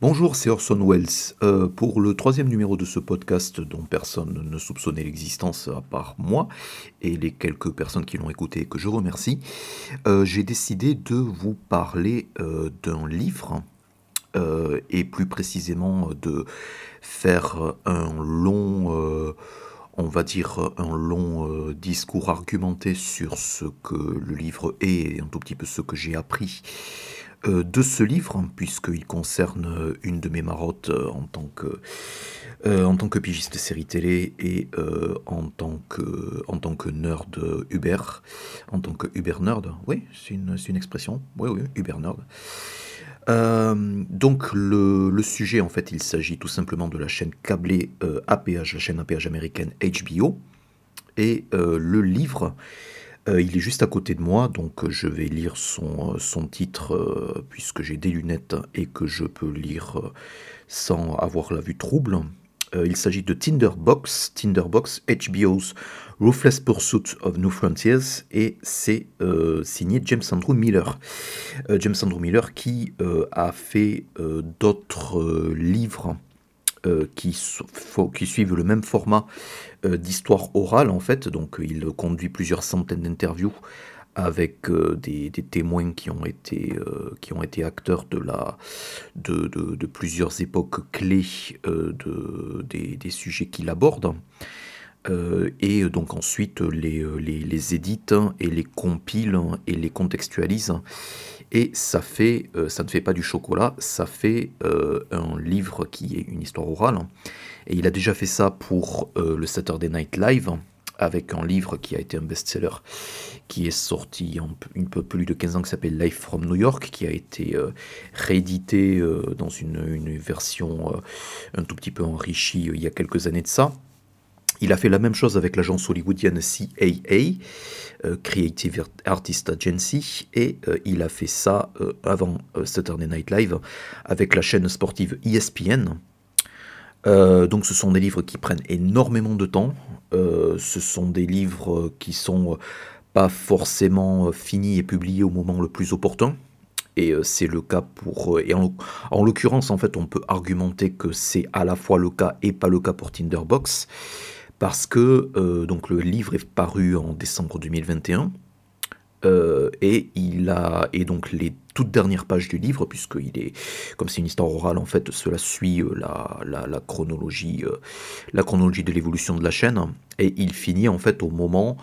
Bonjour, c'est Orson Welles. Euh, pour le troisième numéro de ce podcast dont personne ne soupçonnait l'existence à part moi et les quelques personnes qui l'ont écouté et que je remercie, euh, j'ai décidé de vous parler euh, d'un livre et plus précisément de faire un long on va dire, un long discours argumenté sur ce que le livre est et un tout petit peu ce que j'ai appris euh, de ce livre, puisqu'il concerne euh, une de mes marottes euh, en tant que, en tant que pigiste série télé et en, tant que, en tant que nerd Uber, en tant que Uber nerd, oui, c'est une, une, expression, oui, oui, Uber nerd. Donc le, sujet, en fait, il s'agit tout simplement de la chaîne câblée APH, la chaîne APH américaine HBO, et le livre euh, il est juste à côté de moi, donc euh, je vais lire euh, son titre puisque j'ai des lunettes et que je peux lire sans avoir la vue trouble. Il s'agit de Tinderbox, Tinderbox HBO's Ruthless Pursuit of New Frontiers et c'est signé James Andrew Miller. James Andrew Miller qui a fait d'autres livres euh, qui, suivent le même format euh, d'histoire orale en fait. Donc il conduit plusieurs centaines d'interviews avec euh, des, témoins qui ont été, qui ont été acteurs de, la, de, plusieurs époques clés de, des, sujets qu'il aborde. et donc ensuite les, les, les édite et les compile et les contextualise et ça fait, euh, ça ne fait pas du chocolat, ça fait euh, un livre qui est une histoire orale. Et il a déjà fait ça pour euh, le Saturday Night Live, avec un livre qui a été un best-seller, qui est sorti en un peu plus de 15 ans, qui s'appelle Life from New York, qui a été réédité dans une, version un tout petit peu enrichie il y a quelques années de ça. Il a fait la même chose avec l'agence hollywoodienne CAA, euh, Creative Artist Agency, et euh, il a fait ça euh, avant Saturday Night Live avec la chaîne sportive ESPN. Donc ce sont des livres qui prennent énormément de temps, ce sont des livres qui sont pas forcément finis et publiés au moment le plus opportun. Et c'est le cas pour. Et en, en l'occurrence, en fait, on peut argumenter que c'est à la fois le cas et pas le cas pour Tinderbox parce que euh, donc le livre est paru en décembre 2021 euh, et il a et donc les toutes dernières pages du livre puisqu'il est comme c'est une histoire orale en fait cela suit euh, la, la, chronologie la chronologie de l'évolution de la chaîne. Et il finit en fait au moment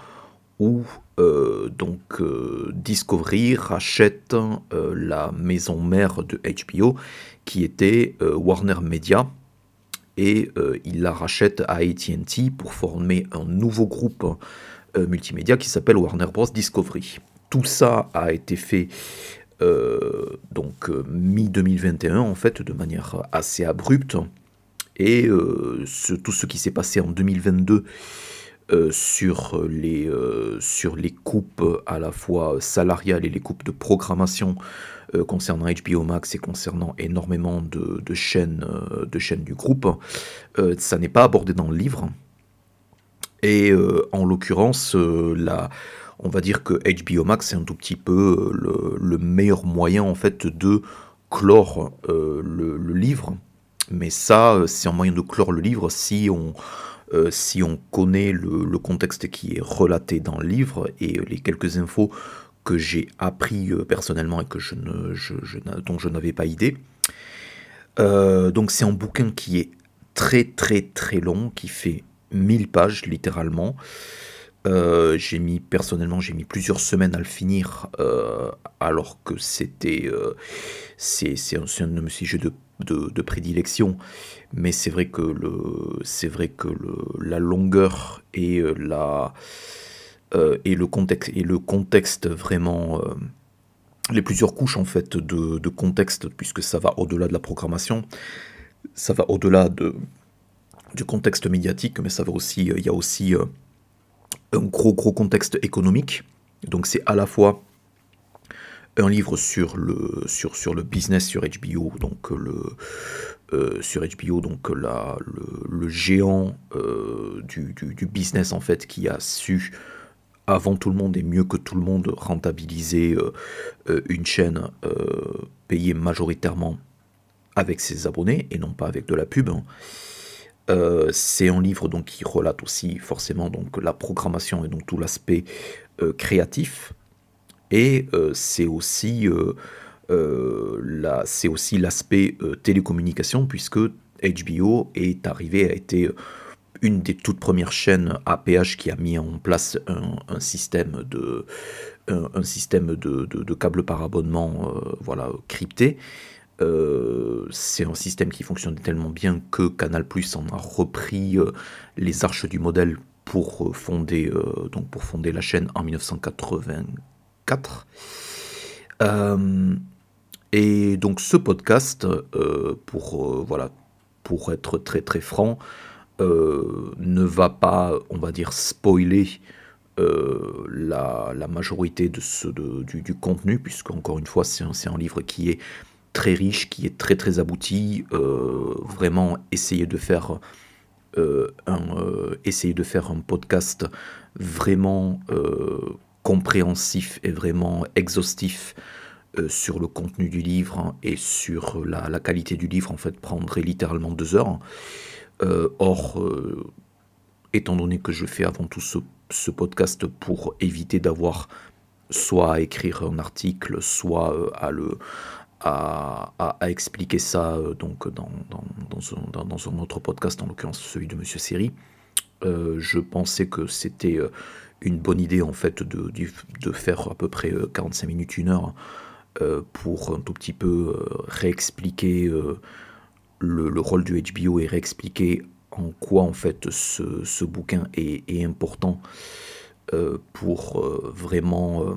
où donc Discovery rachète la maison mère de HBO qui était Warner Media. Et euh, il la rachète à ATT pour former un nouveau groupe euh, multimédia qui s'appelle Warner Bros. Discovery. Tout ça a été fait euh, donc mi-2021 en fait de manière assez abrupte et tout ce qui s'est passé en 2022 sur, les, sur les coupes à la fois salariales et les coupes de programmation euh, concernant HBO Max et concernant énormément de, chaînes, euh, de chaînes du groupe. Euh, ça n'est pas abordé dans le livre. Et en l'occurrence, la, on va dire que HBO Max est un tout petit peu le, meilleur moyen en fait de clore le, livre. Mais ça, c'est un moyen de clore le livre si on, si on connaît le, contexte qui est relaté dans le livre et les quelques infos que j'ai appris euh, personnellement et que dont je n'avais pas idée. Euh, donc c'est un bouquin qui est très très très long, qui fait 1000 pages littéralement. Euh, j'ai mis personnellement j'ai mis plusieurs semaines à le finir alors que c'était c'est, c'est, un, de mes sujets de, de, prédilection mais c'est vrai que le c'est vrai que le, la longueur et la euh, et, le contexte, et le contexte vraiment euh, les plusieurs couches en fait de, contexte puisque ça va au-delà de la programmation, ça va au-delà de, du contexte médiatique, mais ça va aussi, il y a aussi euh, un gros contexte économique. Donc c'est à la fois un livre sur le, business sur HBO, donc le, sur HBO, donc le, géant du, business en fait qui a su avant tout le monde et mieux que tout le monde rentabiliser euh, euh, une chaîne euh, payée majoritairement avec ses abonnés et non pas avec de la pub. C'est un livre donc qui relate aussi forcément donc la programmation et donc tout l'aspect créatif et c'est aussi c'est aussi l'aspect télécommunication puisque HBO est arrivé a été une des toutes premières chaînes APH qui a mis en place un, système de un, système de, de, câbles par abonnement euh, voilà, crypté. Euh, c'est un système qui fonctionne tellement bien que Canal Plus en a repris euh, les arches du modèle pour fonder, donc pour fonder la chaîne en 1984. et donc ce podcast, pour, voilà, pour être très très franc, euh, ne va pas, on va dire, spoiler euh, la, majorité de ce, du, contenu, puisque encore une fois, c'est un, livre qui est très riche, qui est très très abouti. Euh, vraiment, essayer de faire un, essayer de faire un podcast vraiment compréhensif et vraiment exhaustif sur le contenu du livre et sur la, qualité du livre, en fait, prendrait littéralement deux heures. Euh, or, euh, étant donné que je fais avant tout ce, podcast pour éviter d'avoir soit à écrire un article, soit euh, à le à, expliquer ça donc dans, dans, autre podcast, en l'occurrence celui de Monsieur Seri, je pensais que c'était une bonne idée en fait de, faire à peu près 45 minutes, une heure pour un tout petit peu réexpliquer le, rôle du HBO et réexpliquer en quoi en fait ce, bouquin est, important euh, pour euh, vraiment euh,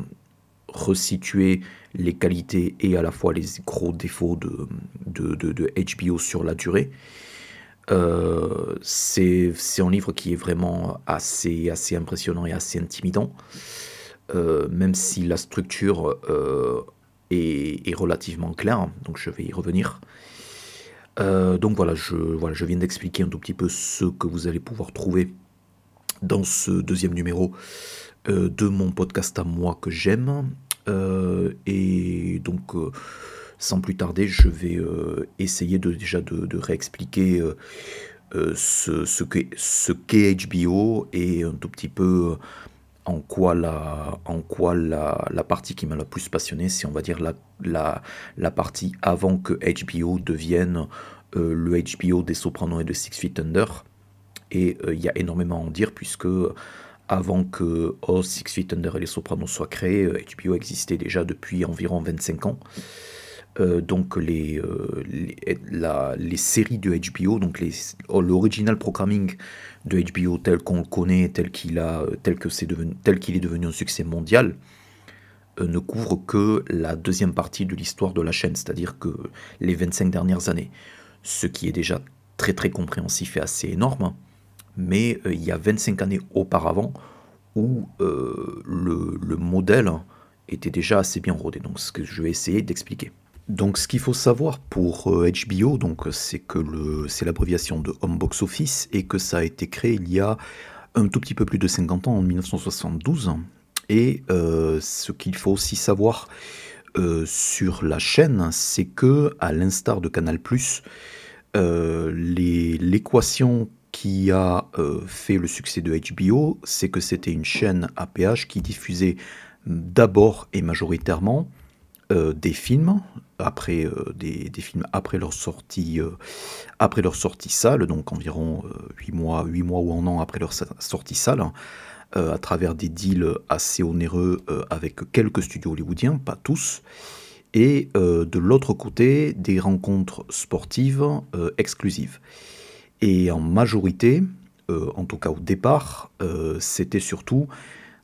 resituer les qualités et à la fois les gros défauts de, HBO sur la durée. c'est un livre qui est vraiment assez, impressionnant et assez intimidant, même si la structure est, est, relativement claire, donc je vais y revenir. Euh, donc voilà je, voilà, je viens d'expliquer un tout petit peu ce que vous allez pouvoir trouver dans ce deuxième numéro euh, de mon podcast à moi que j'aime. Euh, et donc, sans plus tarder, je vais essayer de, déjà de, réexpliquer ce, qu'est ce HBO et un tout petit peu en quoi la, en quoi la, la partie qui m'a le plus passionné, c'est on va dire la, la, la partie avant que HBO devienne euh, le HBO des Sopranos et de Six Feet Under. Et euh, il y a énormément à en dire puisque avant que oh, Six Feet Under et les Sopranos soient créés, HBO euh, existait déjà depuis environ 25 ans. donc les, la, les, séries de HBO, donc oh, l'original programming de HBO tel qu'on le connaît, tel qu'il est devenu un succès mondial, euh, ne couvre que la deuxième partie de l'histoire de la chaîne, c'est-à-dire que les 25 dernières années, ce qui est déjà très très compréhensif et assez énorme, mais euh, il y a 25 années auparavant où euh, le, le, modèle était déjà assez bien rodé, donc ce que je vais essayer d'expliquer. Donc ce qu'il faut savoir pour HBO, euh, donc c'est que c'est l'abréviation de Home Box Office et que ça a été créé il y a un tout petit peu plus de 50 ans, en 1972. Et euh, ce qu'il faut aussi savoir euh, sur la chaîne, c'est que à l'instar de Canal+, l'équation qui a fait le succès de HBO, c'est que c'était une chaîne APH qui diffusait d'abord et majoritairement euh, des films après euh, des, films après leur sortie euh, après leur sortie salle donc environ 8 mois 8 mois ou un an après leur sortie salle à travers des deals assez onéreux avec quelques studios hollywoodiens pas tous et de l'autre côté des rencontres sportives exclusives et en majorité en tout cas au départ c'était surtout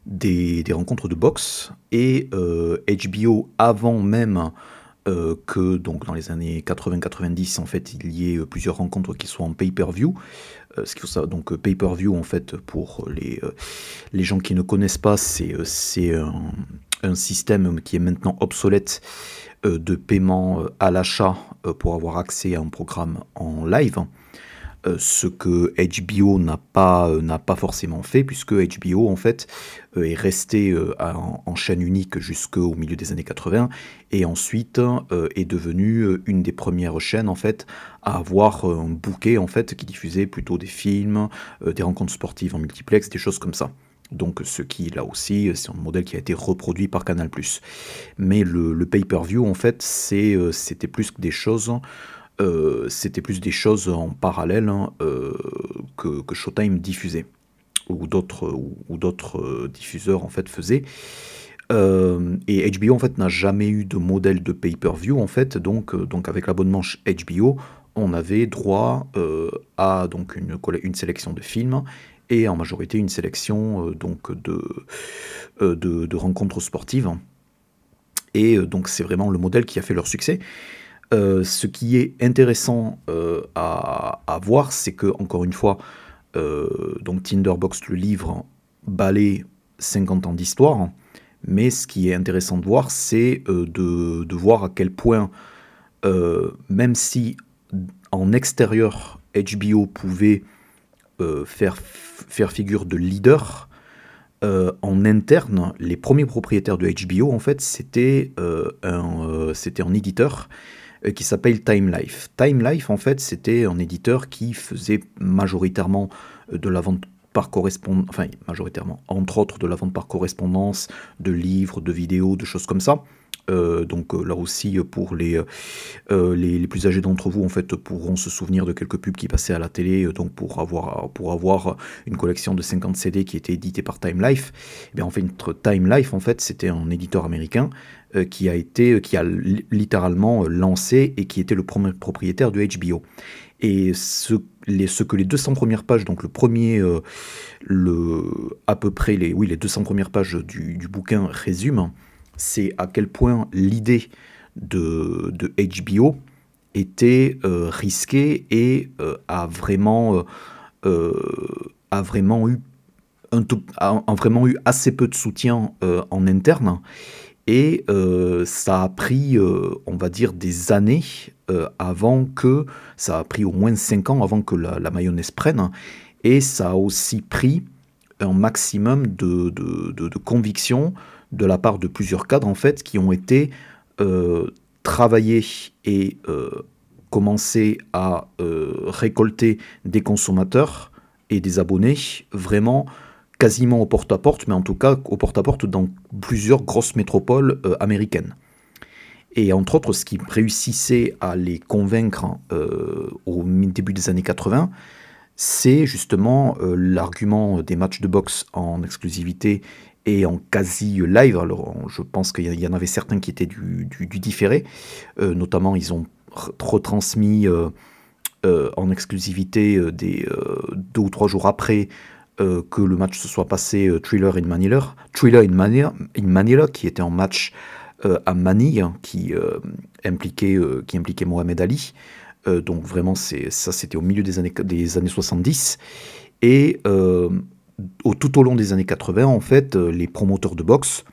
des, rencontres de boxe et HBO euh, avant même euh, que donc dans les années 80-90 en fait il y ait plusieurs rencontres qui soient en pay-per-view. Euh, ce qu'il faut donc pay-per-view en fait pour les, les gens qui ne connaissent pas c'est c'est un, un, système qui est maintenant obsolète de paiement à l'achat pour avoir accès à un programme en live. Euh, ce que HBO n'a pas, euh, pas forcément fait, puisque HBO en fait euh, est resté en, chaîne unique jusqu'au milieu des années 80, et ensuite est devenu une des premières chaînes en fait à avoir un bouquet en fait qui diffusait plutôt des films, des rencontres sportives en multiplex, des choses comme ça. Donc ce qui, là aussi, c'est un modèle qui a été reproduit par Canal+. Mais le, pay-per-view, en fait, c'était plus que des choses euh, c'était plus des choses en parallèle hein, euh, que, Showtime diffusait ou d'autres ou, d'autres euh, diffuseurs en fait faisaient. et HBO en fait n'a jamais eu de modèle de pay-per-view en fait, donc, donc avec l'abonnement HBO, on avait droit à donc une, une sélection de films et en majorité une sélection donc de, de, de, rencontres sportives. Et donc c'est vraiment le modèle qui a fait leur succès. Euh, ce qui est intéressant euh, à, voir, c'est que, encore une fois, euh, Tinderbox, le livre, balaye 50 ans d'histoire, mais ce qui est intéressant de voir, c'est de, voir à quel point, même si en extérieur, HBO pouvait faire, figure de leader, en interne, les premiers propriétaires de HBO, en fait, c'était un, éditeur qui s'appelle Time Life. Time Life, en fait, c'était un éditeur qui faisait majoritairement euh, de la vente par correspondance, enfin majoritairement, entre autres de la vente par correspondance, de livres, de vidéos, de choses comme ça. Euh, donc là aussi, pour les, les, plus âgés d'entre vous, en fait, pourront se souvenir de quelques pubs qui passaient à la télé. donc pour avoir, pour avoir une collection de 50 CD qui était éditée par Time Life, eh bien en fait, Time Life, en fait, c'était un éditeur américain euh, qui a été, qui a littéralement lancé et qui était le premier propriétaire de HBO. Et ce, les, ce que les 200 premières pages, donc le premier, euh, le, à peu près les, oui, les 200 premières pages du, bouquin résument, c'est à quel point l'idée de, de, HBO était euh, risquée et a vraiment, a vraiment eu un a, vraiment eu assez peu de soutien en interne. Et euh, ça a pris, euh, on va dire, des années euh, avant que, ça a pris au moins 5 ans avant que la, mayonnaise prenne, et ça a aussi pris un maximum de, de, conviction de la part de plusieurs cadres, en fait, qui ont été travaillés et commencé à récolter des consommateurs et des abonnés vraiment quasiment au porte-à-porte, mais en tout cas au porte-à-porte dans plusieurs grosses métropoles euh, américaines. Et entre autres, ce qui réussissait à les convaincre euh, au début des années 80, c'est justement euh, l'argument des matchs de boxe en exclusivité et en quasi live. Alors, je pense qu'il y en avait certains qui étaient du, différé. notamment, ils ont retransmis en exclusivité des, deux ou trois jours après euh, que le match se soit passé euh, Thriller in Manila, Thriller in Manila, in qui était en match euh, à Manille, hein, qui, impliquait, qui impliquait Mohamed Ali. donc vraiment, ça c'était au milieu des années, des années 70. Et au, tout au long des années 80, en fait, les promoteurs de boxe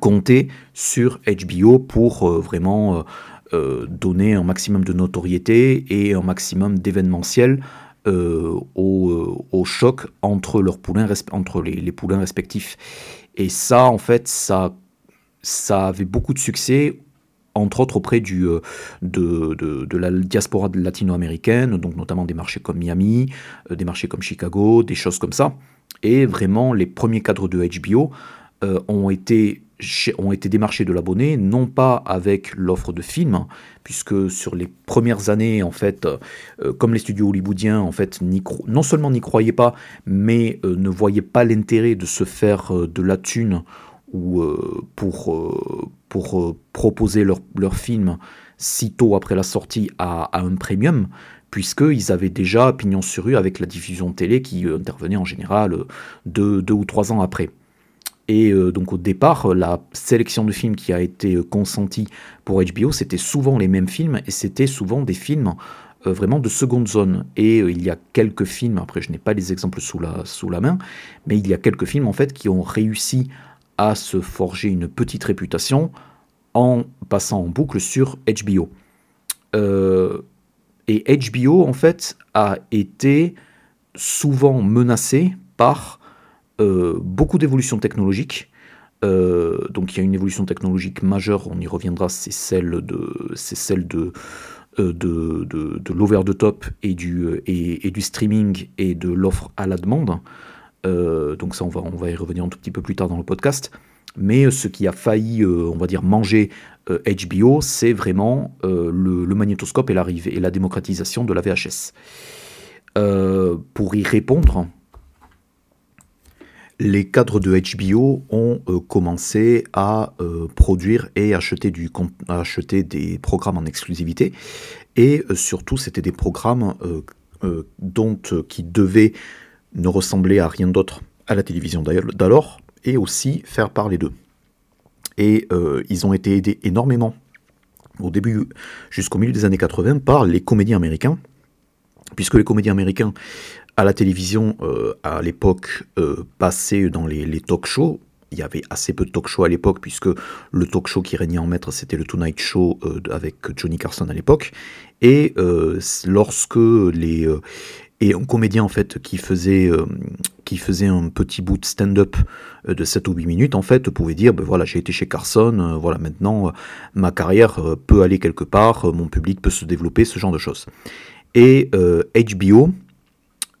comptaient sur HBO pour vraiment donner un maximum de notoriété et un maximum d'événementiel euh, euh, au, choc entre, leurs poulains, entre les, poulains respectifs. Et ça, en fait, ça, ça avait beaucoup de succès entre autres auprès du, euh, de, de, la diaspora latino-américaine, donc notamment des marchés comme Miami, des marchés comme Chicago, des choses comme ça. Et vraiment, les premiers cadres de HBO ont été ont été démarchés de l'abonné, non pas avec l'offre de films, puisque sur les premières années, en fait, euh, comme les studios hollywoodiens, en fait, non seulement n'y croyaient pas, mais euh, ne voyaient pas l'intérêt de se faire euh, de la thune ou pour, pour proposer leur, leur film sitôt après la sortie à, un premium, puisqu'ils avaient déjà pignon sur rue avec la diffusion télé qui intervenait en général deux, deux ou trois ans après. Et euh, donc au départ, la sélection de films qui a été euh, consentie pour HBO, c'était souvent les mêmes films et c'était souvent des films euh, vraiment de seconde zone. Et il y a quelques films, après je n'ai pas les exemples sous la, sous la main, mais il y a quelques films en fait qui ont réussi à se forger une petite réputation en passant en boucle sur HBO. Et HBO, en fait, a été souvent menacé par euh, beaucoup d'évolutions technologiques. Euh, donc il y a une évolution technologique majeure, on y reviendra, c'est celle de, c'est celle de, euh, de, de, l'over the top et du, et, du streaming et de l'offre à la demande. Donc ça, on va, y revenir un tout petit peu plus tard dans le podcast. Mais ce qui a failli, on va dire, manger HBO, c'est vraiment le, magnétoscope et l'arrivée et la démocratisation de la VHS. pour y répondre, les cadres de HBO ont euh, commencé à euh, produire et acheter, du, acheter des programmes en exclusivité. Et euh, surtout, c'était des programmes dont, qui devaient ne ressembler à rien d'autre à la télévision d'alors, et aussi faire parler d'eux. Et ils ont été aidés énormément au début, jusqu'au milieu des années 80, par les comédiens américains, puisque les comédiens américains à la télévision, euh, à l'époque, euh, passé dans les, talk shows. Il y avait assez peu de talk shows à l'époque, puisque le talk show qui régnait en maître, c'était le Tonight Show euh, avec Johnny Carson à l'époque. Et lorsque les. Et un comédien en fait qui faisait, qui faisait un petit bout de stand-up de 7 ou 8 minutes en fait pouvait dire ben voilà j'ai été chez Carson, voilà maintenant ma carrière peut aller quelque part, mon public peut se développer, ce genre de choses. Et HBO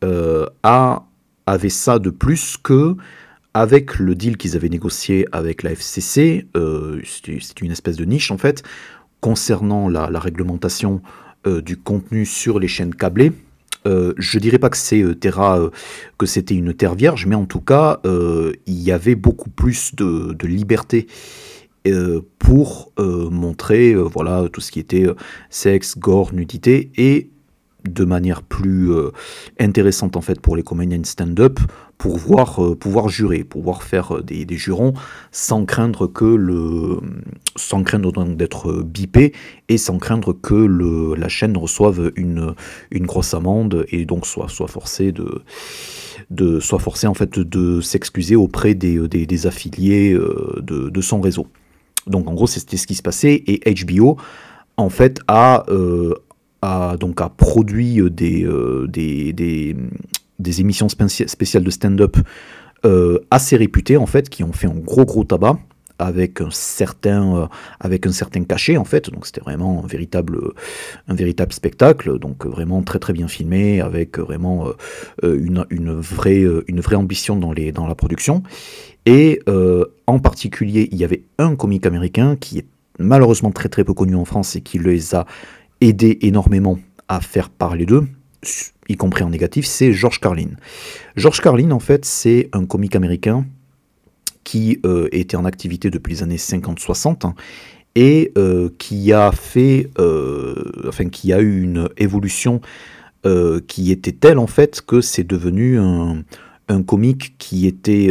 euh, a, avait ça de plus que avec le deal qu'ils avaient négocié avec la FCC, euh, c'est une espèce de niche en fait, concernant la, réglementation euh, du contenu sur les chaînes câblées. Je dirais pas que c'est Terra, que c'était une terre vierge, mais en tout cas, il y avait beaucoup plus de, de liberté pour montrer voilà tout ce qui était sexe, gore, nudité et de manière plus euh, intéressante en fait pour les comédiens stand-up pour voir, euh, pouvoir jurer, pouvoir faire euh, des, jurons sans craindre que le sans craindre d'être bipé et sans craindre que le, la chaîne reçoive une, une grosse amende et donc soit, soit forcé de, de soit forcé en fait de s'excuser auprès des, des, affiliés de, de, son réseau. Donc en gros c'était ce qui se passait et HBO en fait a a, donc, a produit euh, des, euh, des, des, des, émissions spéciales de stand-up euh, assez réputées, en fait, qui ont fait un gros, gros tabac avec un certain avec un certain cachet en fait. Donc c'était vraiment un véritable un véritable spectacle. Donc vraiment très très bien filmé avec vraiment une, une, vraie une vraie ambition dans les dans la production. Et en particulier il y avait un comique américain qui est malheureusement très très peu connu en France et qui les a aidé énormément à faire parler d'eux, y compris en négatif, c'est George Carlin. George Carlin, en fait, c'est un comique américain qui euh, était en activité depuis les années 50-60 hein, et euh, qui a fait, euh, enfin, qui a eu une évolution qui était telle en fait que c'est devenu un, un, comique qui était,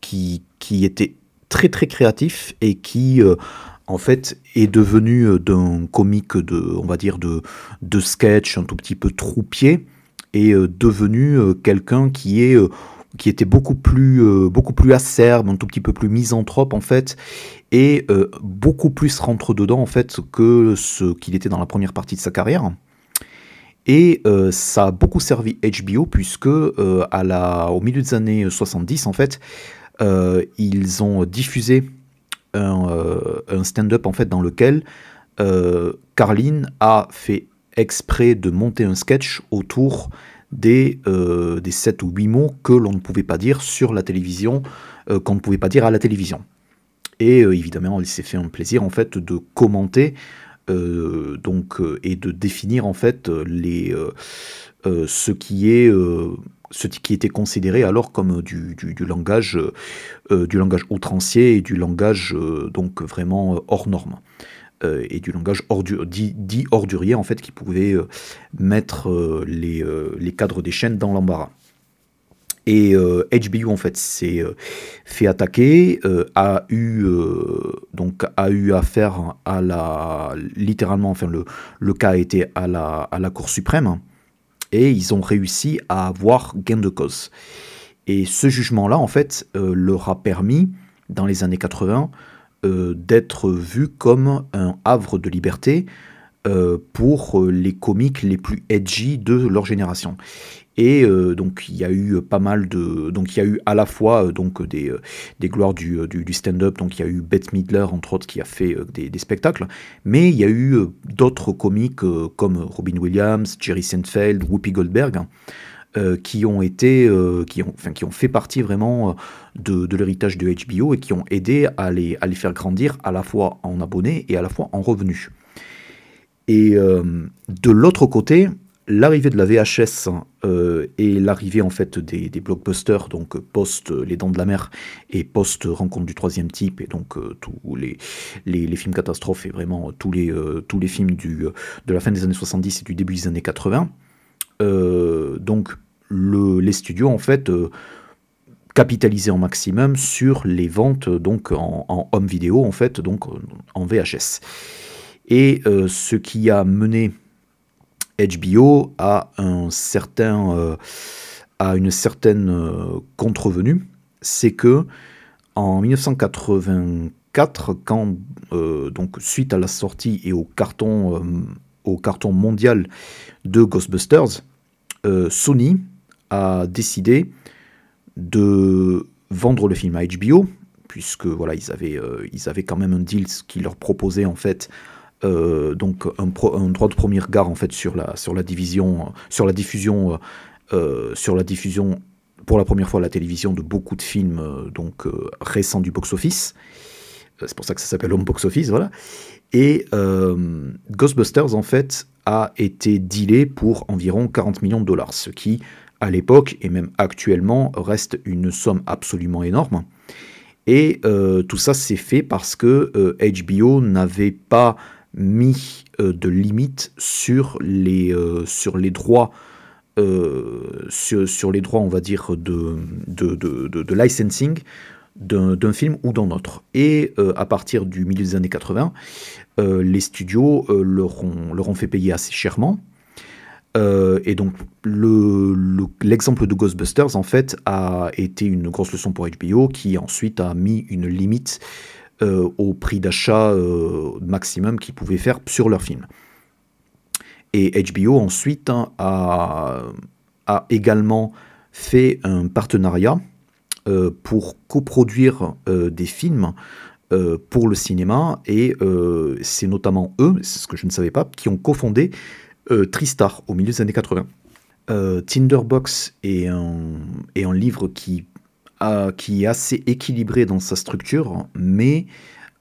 qui, qui était très très créatif et qui en fait, est devenu euh, d'un comique de, on va dire, de, de sketch un tout petit peu troupier, et euh, devenu euh, quelqu'un qui est qui était beaucoup plus beaucoup plus acerbe, un tout petit peu plus misanthrope en fait, et beaucoup plus rentre dedans en fait que ce qu'il était dans la première partie de sa carrière. Et ça a beaucoup servi HBO puisque à la, au milieu des années 70 en fait, ils ont diffusé euh, un, stand-up en fait dans lequel euh, Carline a fait exprès de monter un sketch autour des, euh, des 7 ou 8 mots que l'on ne pouvait pas dire sur la télévision, qu'on ne pouvait pas dire à la télévision. Et évidemment, il s'est fait un plaisir en fait de commenter donc, et de définir en fait les, ce qui est ce qui était considéré alors comme du, langage, euh, du langage outrancier et du langage euh, donc vraiment euh, hors norme. et du langage dit, ordurier en fait qui pouvait mettre les, les, cadres des chaînes dans l'embarras. Et HBO en fait s'est fait attaquer, a eu donc a eu affaire à la littéralement enfin le, le cas a été à la, à la Cour suprême et ils ont réussi à avoir gain de cause. Et ce jugement-là, en fait, euh, leur a permis, dans les années 80, euh, d'être vu comme un havre de liberté, pour les comiques les plus edgy de leur génération. Et donc il y a eu pas mal de donc il y a eu à la fois donc des, des gloires du, du, stand-up donc il y a eu Bette Midler entre autres qui a fait des, spectacles mais il y a eu d'autres comiques comme Robin Williams, Jerry Seinfeld, Whoopi Goldberg euh, qui ont été, euh, qui, ont, qui ont fait partie vraiment euh, de, de l'héritage de HBO et qui ont aidé à les, à les faire grandir à la fois en abonnés et à la fois en revenus. Et de l'autre côté, l'arrivée de la VHS et l'arrivée en fait des, blockbusters, donc post Les Dents de la Mer et post Rencontre du troisième type, et donc tous les, films catastrophes et vraiment tous les, tous les films du, de la fin des années 70 et du début des années 80, euh, donc les studios en fait euh, capitalisaient en maximum sur les ventes donc en, home vidéo en fait donc en VHS. Et euh, ce qui a mené HBO à un certain à une certaine contrevenue, c'est que en 1984, quand donc suite à la sortie et au carton au carton mondial de Ghostbusters, euh, Sony a décidé de vendre le film à HBO, puisque voilà, ils avaient, euh, ils avaient quand même un deal qui leur proposait en fait euh, donc un, droit de premier regard en fait sur la, sur la division, sur la diffusion, sur la diffusion pour la première fois à la télévision de beaucoup de films donc récents du box-office. C'est pour ça que ça s'appelle Home Box Office, voilà. Et Ghostbusters en fait a été dealé pour environ 40 millions de dollars, ce qui, à l'époque et même actuellement, reste une somme absolument énorme. Et euh, tout ça s'est fait parce que HBO euh, n'avait pas mis euh, de limite sur les, sur les droits. Sur, sur, les droits, on va dire, de, licensing d'un film ou d'un autre. Et à partir du milieu des années 80, euh, les studios euh, leur, ont, fait payer assez chèrement. Euh, et donc l'exemple de Ghostbusters en fait a été une grosse leçon pour HBO qui ensuite a mis une limite au prix d'achat maximum qu'ils pouvaient faire sur leur film. Et HBO ensuite hein, a, a, également fait un partenariat pour coproduire des films euh, pour le cinéma, et euh, c'est notamment eux, c'est ce que je ne savais pas, qui ont cofondé euh, Tristar au milieu des années 80. Tinderbox est un, est un livre qui, a, qui est assez équilibré dans sa structure, mais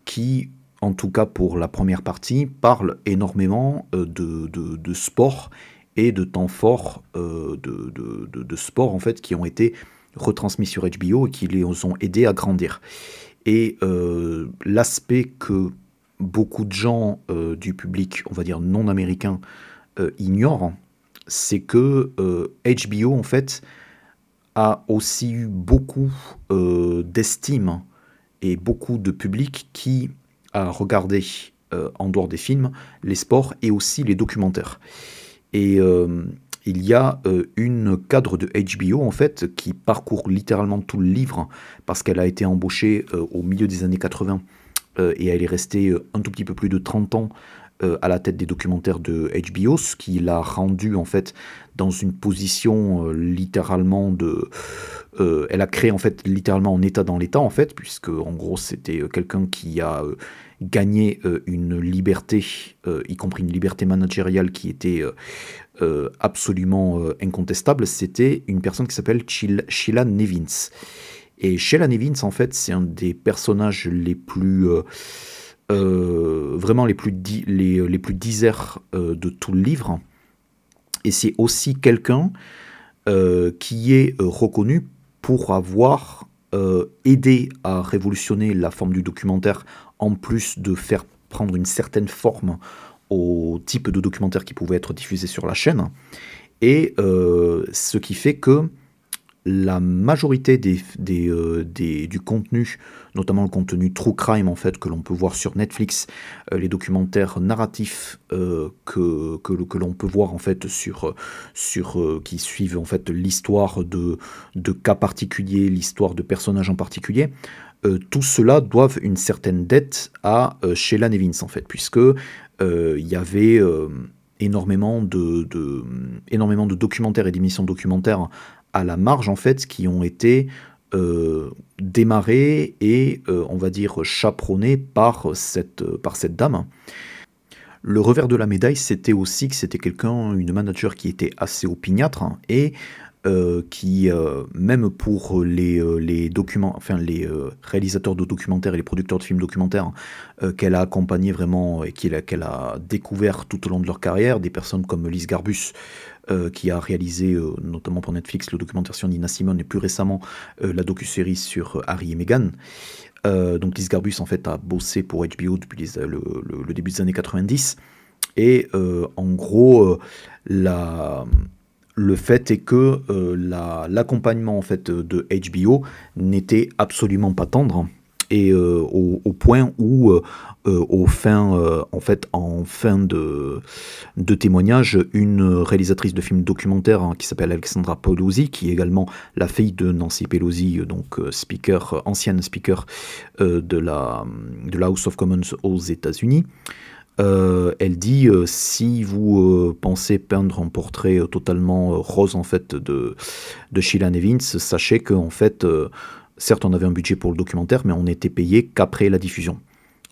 qui, en tout cas pour la première partie, parle énormément de, de, de sport et de temps forts de, de, de, sport en fait qui ont été retransmis sur HBO et qui les ont aidés à grandir. Et euh, l'aspect que beaucoup de gens euh, du public, on va dire non américain, euh, ignorent, c'est que HBO, en fait, a aussi eu beaucoup d'estime et beaucoup de public qui a regardé, en dehors des films, les sports et aussi les documentaires. Et il y a euh, une cadre de HBO en fait qui parcourt littéralement tout le livre parce qu'elle a été embauchée euh, au milieu des années 80 euh, et elle est restée un tout petit peu plus de 30 ans à la tête des documentaires de HBO, ce qui l'a rendue en fait dans une position littéralement de... elle a créé en fait littéralement en état dans l'état en fait, puisque en gros c'était quelqu'un qui a gagné une liberté, y compris une liberté managériale qui était euh, absolument euh, incontestable, c'était une personne qui s'appelle Sheila Nevins. Et Sheila Nevins, en fait, c'est un des personnages les plus... Euh, vraiment les plus, les, les, plus disaires de tout le livre. Et c'est aussi quelqu'un qui est reconnu pour avoir aidé à révolutionner la forme du documentaire, en plus de faire prendre une certaine forme au type de documentaire qui pouvait être diffusé sur la chaîne. Et euh, ce qui fait que la majorité euh, du contenu, notamment le contenu true crime en fait que l'on peut voir sur Netflix, euh, les documentaires narratifs que, que, que l'on peut voir en fait sur, sur qui suivent en fait l'histoire de, de cas particuliers, l'histoire de personnages en particulier, tout cela doivent une certaine dette à Sheila Nevins en fait, puisque il y avait énormément de, énormément de documentaires et d'émissions documentaires à la marge en fait qui ont été euh, démarrés et euh, on va dire chaperonnés par cette, par cette dame. Le revers de la médaille, c'était aussi que c'était quelqu'un, une manager qui était assez opiniâtre et euh, qui, euh, même pour les, euh, les, documents, enfin, les réalisateurs de documentaires et les producteurs de films documentaires qu'elle a accompagnés vraiment et qu'elle a, découvert tout au long de leur carrière, des personnes comme Lise Garbus, qui a réalisé notamment pour Netflix le documentaire sur Nina Simone et plus récemment la docu-série sur Harry et Meghan. donc Lise Garbus en fait a bossé pour HBO depuis le, début des années 90 et en gros la le fait est que euh, l'accompagnement en fait de HBO n'était absolument pas tendre et euh, au, point où euh, au fin en fait en fin de, témoignage une réalisatrice de films documentaires hein, qui s'appelle Alexandra Pelosi qui est également la fille de Nancy Pelosi donc speaker ancienne speaker de la House of Commons aux États-Unis euh, elle dit euh, si vous euh, pensez peindre un portrait totalement rose en fait de, de Sheila Nevins, sachez qu'en fait, certes on avait un budget pour le documentaire, mais on n'était payé qu'après la diffusion.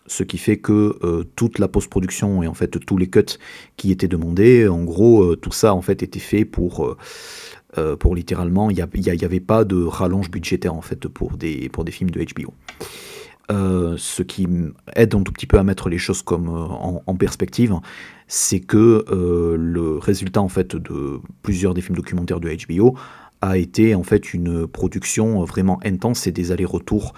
Ce qui fait que toute la post-production et en fait tous les cuts qui étaient demandés, en gros tout ça en fait était fait pour pour littéralement, il n'y avait pas de rallonge budgétaire en fait pour des, pour des films de HBO. Euh, ce qui aide un tout petit peu à mettre les choses comme euh, en, perspective, c'est que euh, le résultat en fait de plusieurs des films documentaires de HBO a été en fait une production vraiment intense et des allers-retours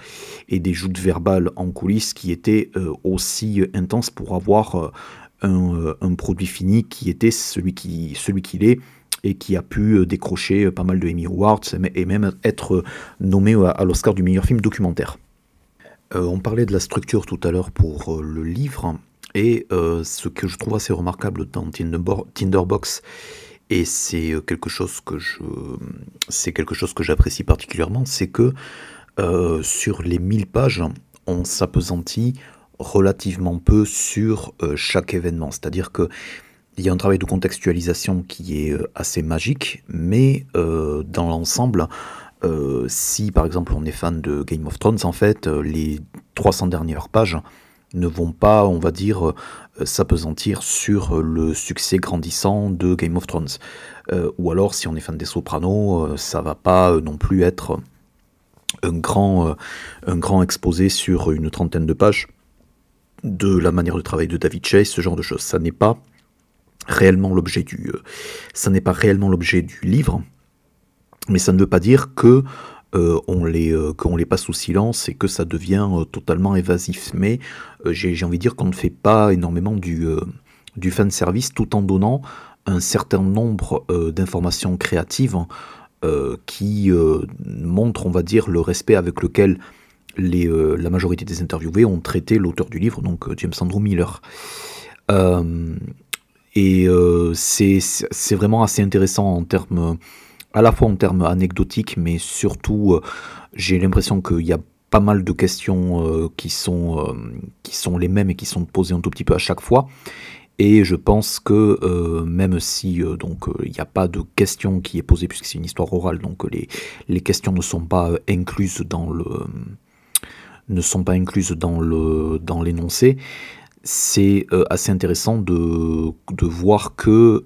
et des joutes verbales en coulisses qui étaient aussi intenses pour avoir un, produit fini qui était celui qui celui qu'il est et qui a pu décrocher pas mal de Emmy Awards et même être nommé à l'Oscar du meilleur film documentaire. Euh, on parlait de la structure tout à l'heure pour euh, le livre, et euh, ce que je trouve assez remarquable dans Tinderbox, et c'est quelque chose que je, c'est j'apprécie particulièrement, c'est que sur les 1000 pages, on s'apesantit relativement peu sur chaque événement. C'est-à-dire que il y a un travail de contextualisation qui est assez magique, mais dans l'ensemble, euh, si par exemple on est fan de Game of Thrones, en fait, euh, les 300 dernières pages ne vont pas, on va dire, euh, s'apesantir sur le succès grandissant de Game of Thrones. ou alors, si on est fan des Sopranos, ça va pas non plus être un grand, un grand exposé sur une trentaine de pages de la manière de travailler de David Chase, ce genre de choses. Ça n'est pas réellement l'objet du, ça n'est pas réellement l'objet du livre mais ça ne veut pas dire que euh, on les euh, qu'on les passe sous silence et que ça devient euh, totalement évasif. Mais j'ai envie de dire qu'on ne fait pas énormément du du fan service tout en donnant un certain nombre d'informations créatives qui montrent, on va dire, le respect avec lequel la majorité des interviewés ont traité l'auteur du livre, donc James Andrew Miller. et c'est vraiment assez intéressant en termes à la fois en termes anecdotiques, mais surtout, euh, j'ai l'impression qu'il y a pas mal de questions euh, qui, sont, euh, qui sont les mêmes et qui sont posées un tout petit peu à chaque fois. Et je pense que même si donc il n'y a pas de question qui est posée puisque c'est une histoire orale, donc les, les questions ne sont pas incluses dans le ne sont pas incluses dans le dans l'énoncé, c'est assez intéressant de, de voir que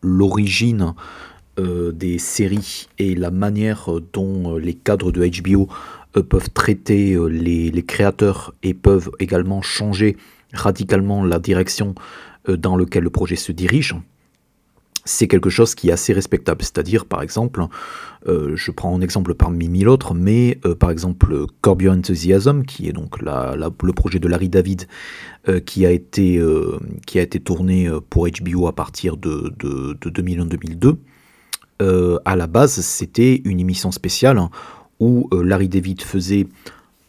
l'origine euh, des séries et la manière dont euh, les cadres de HBO euh, peuvent traiter les, créateurs et peuvent également changer radicalement la direction dans laquelle le projet se dirige, c'est quelque chose qui est assez respectable. C'est-à-dire, par exemple, je prends un exemple parmi mille autres, mais par exemple, Curb Your Enthusiasm, qui est donc le projet de Larry David, qui, a été, tourné pour HBO à partir de, de 2001-2002, euh, à la base, c'était une émission spéciale où euh, Larry David faisait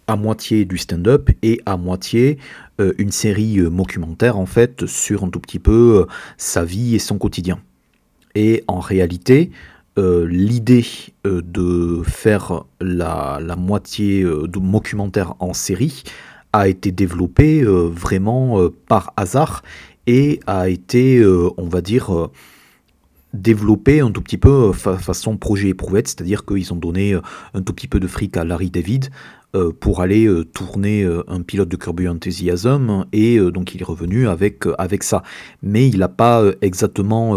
à moitié du stand-up et à moitié euh, une série documentaire en fait sur un tout petit peu sa vie et son quotidien. Et en réalité, l'idée de faire la, moitié de documentaire en série a été développé vraiment par hasard et a été, on va dire, développé un tout petit peu façon projet éprouvette, c'est-à-dire qu'ils ont donné un tout petit peu de fric à Larry David euh, pour aller euh, tourner euh, un pilote de Curb Enthusiasm et donc il est revenu avec, avec ça. Mais il n'a pas exactement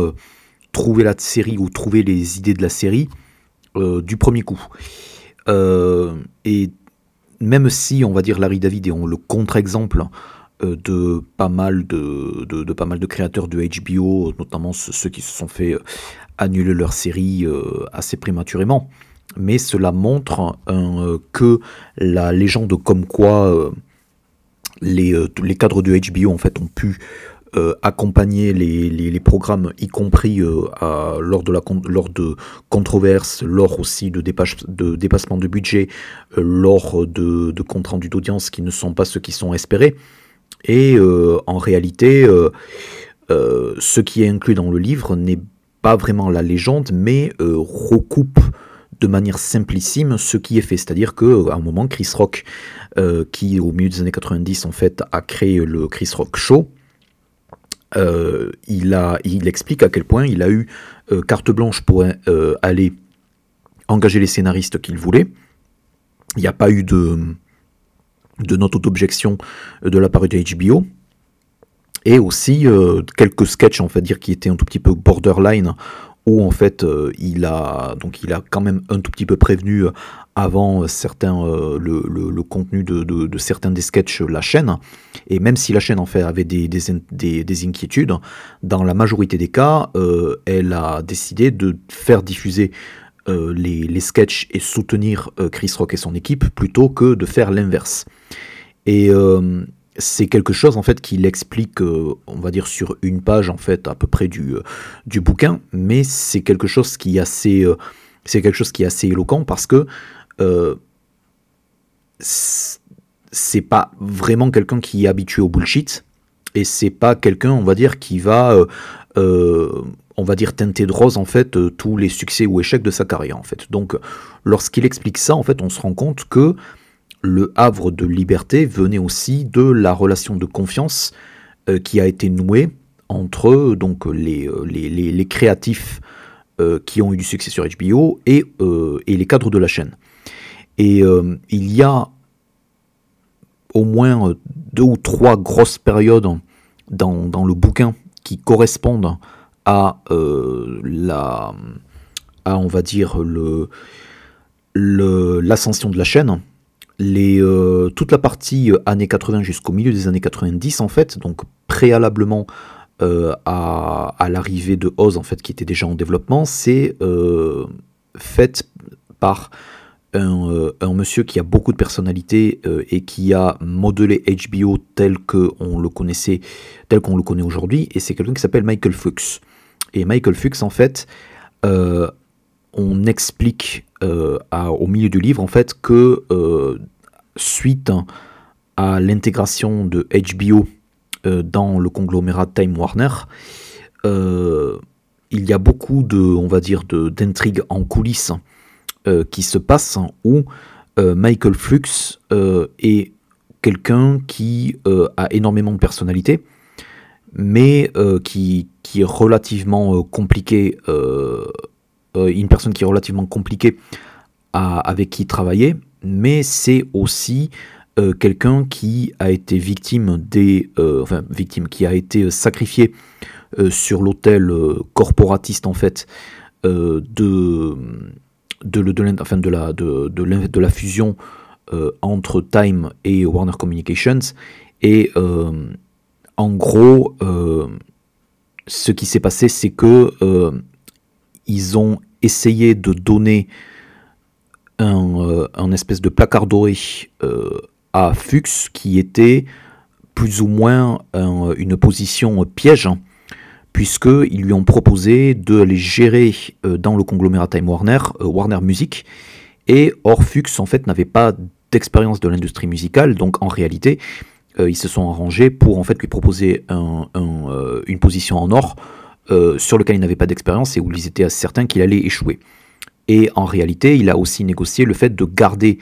trouvé la série ou trouvé les idées de la série du premier coup. et même si on va dire Larry David est le contre-exemple de pas mal de, de, pas mal de créateurs de HBO, notamment ceux qui se sont fait annuler leur série assez prématurément mais cela montre euh, que la légende comme quoi euh, les, euh, les, cadres de HBO en fait ont pu accompagner les, programmes, y compris lors, de la, lors de controverses, lors aussi de, de dépassement de budget, lors de, de comptes rendus d'audience qui ne sont pas ceux qui sont espérés. Et en réalité, ce qui est inclus dans le livre n'est pas vraiment la légende, mais recoupe de manière simplissime ce qui est fait. C'est-à-dire qu'à un moment, Chris Rock, euh, qui au milieu des années 90 en fait a créé le Chris Rock Show, euh, il, a, il explique à quel point il a eu euh, carte blanche pour aller engager les scénaristes qu'il voulait. Il n'y a pas eu de, de note d'objection de la de HBO. Et aussi quelques sketchs, on va dire, qui étaient un tout petit peu borderline, où en fait euh, il a donc il a quand même un tout petit peu prévenu euh, avant euh, certains le, contenu de, certains des sketchs la chaîne et même si la chaîne en fait avait des, des, inquiétudes dans la majorité des cas elle a décidé de faire diffuser les, les, sketchs et soutenir Chris Rock et son équipe plutôt que de faire l'inverse. Et c'est quelque chose en fait qu'il explique, euh, on va dire sur une page en fait à peu près du, euh, du bouquin, mais c'est quelque chose qui est assez, euh, c'est quelque chose qui est assez éloquent parce que c'est pas vraiment quelqu'un qui est habitué au bullshit. Et c'est pas quelqu'un, on va dire, qui va, on va dire teinter de rose en fait tous les succès ou échecs de sa carrière en fait. Donc lorsqu'il explique ça, en fait, on se rend compte que le havre de liberté venait aussi de la relation de confiance euh, qui a été nouée entre donc les, euh, créatifs euh, qui ont eu du succès sur HBO et les cadres de la chaîne. Et il y a au moins deux ou trois grosses périodes dans, le bouquin qui correspondent à la à on va dire le l'ascension de la chaîne les, euh, toute la partie euh, années 80 jusqu'au milieu des années 90 en fait, donc préalablement euh, à, l'arrivée de Oz en fait qui était déjà en développement, c'est faite par un, monsieur qui a beaucoup de personnalité et qui a modelé HBO tel qu'on le connaissait, tel qu'on le connaît aujourd'hui, et c'est quelqu'un qui s'appelle Michael Fuchs. Et Michael Fuchs en fait, on explique euh, au milieu du livre en fait que euh, suite à l'intégration de HBO euh, dans le conglomérat Time Warner, il y a beaucoup de, on va dire, d'intrigues en coulisses qui se passent où Michael Flux est quelqu'un qui a énormément de personnalité, mais qui, qui, est relativement compliqué euh, une personne qui est relativement compliquée avec qui travailler, mais c'est aussi euh, quelqu'un qui a été victime des, euh, enfin victime, qui a été sacrifié sur l'autel corporatiste en fait de de, de, enfin, de, la, de, de, de la fusion entre Time et Warner Communications. Et en gros, ce qui s'est passé, c'est que ils ont essayé de donner un, euh, espèce de placard doré euh, à Fuchs qui était plus ou moins une position piège, puisqu'ils lui ont proposé de les gérer euh, dans le conglomérat Time Warner, Warner Music, et or Fuchs en fait n'avait pas d'expérience de l'industrie musicale, donc en réalité ils se sont arrangés pour en fait lui proposer une position en or euh, sur lequel il n'avait pas d'expérience et où ils étaient certains qu'il allait échouer. Et en réalité, il a aussi négocié le fait de garder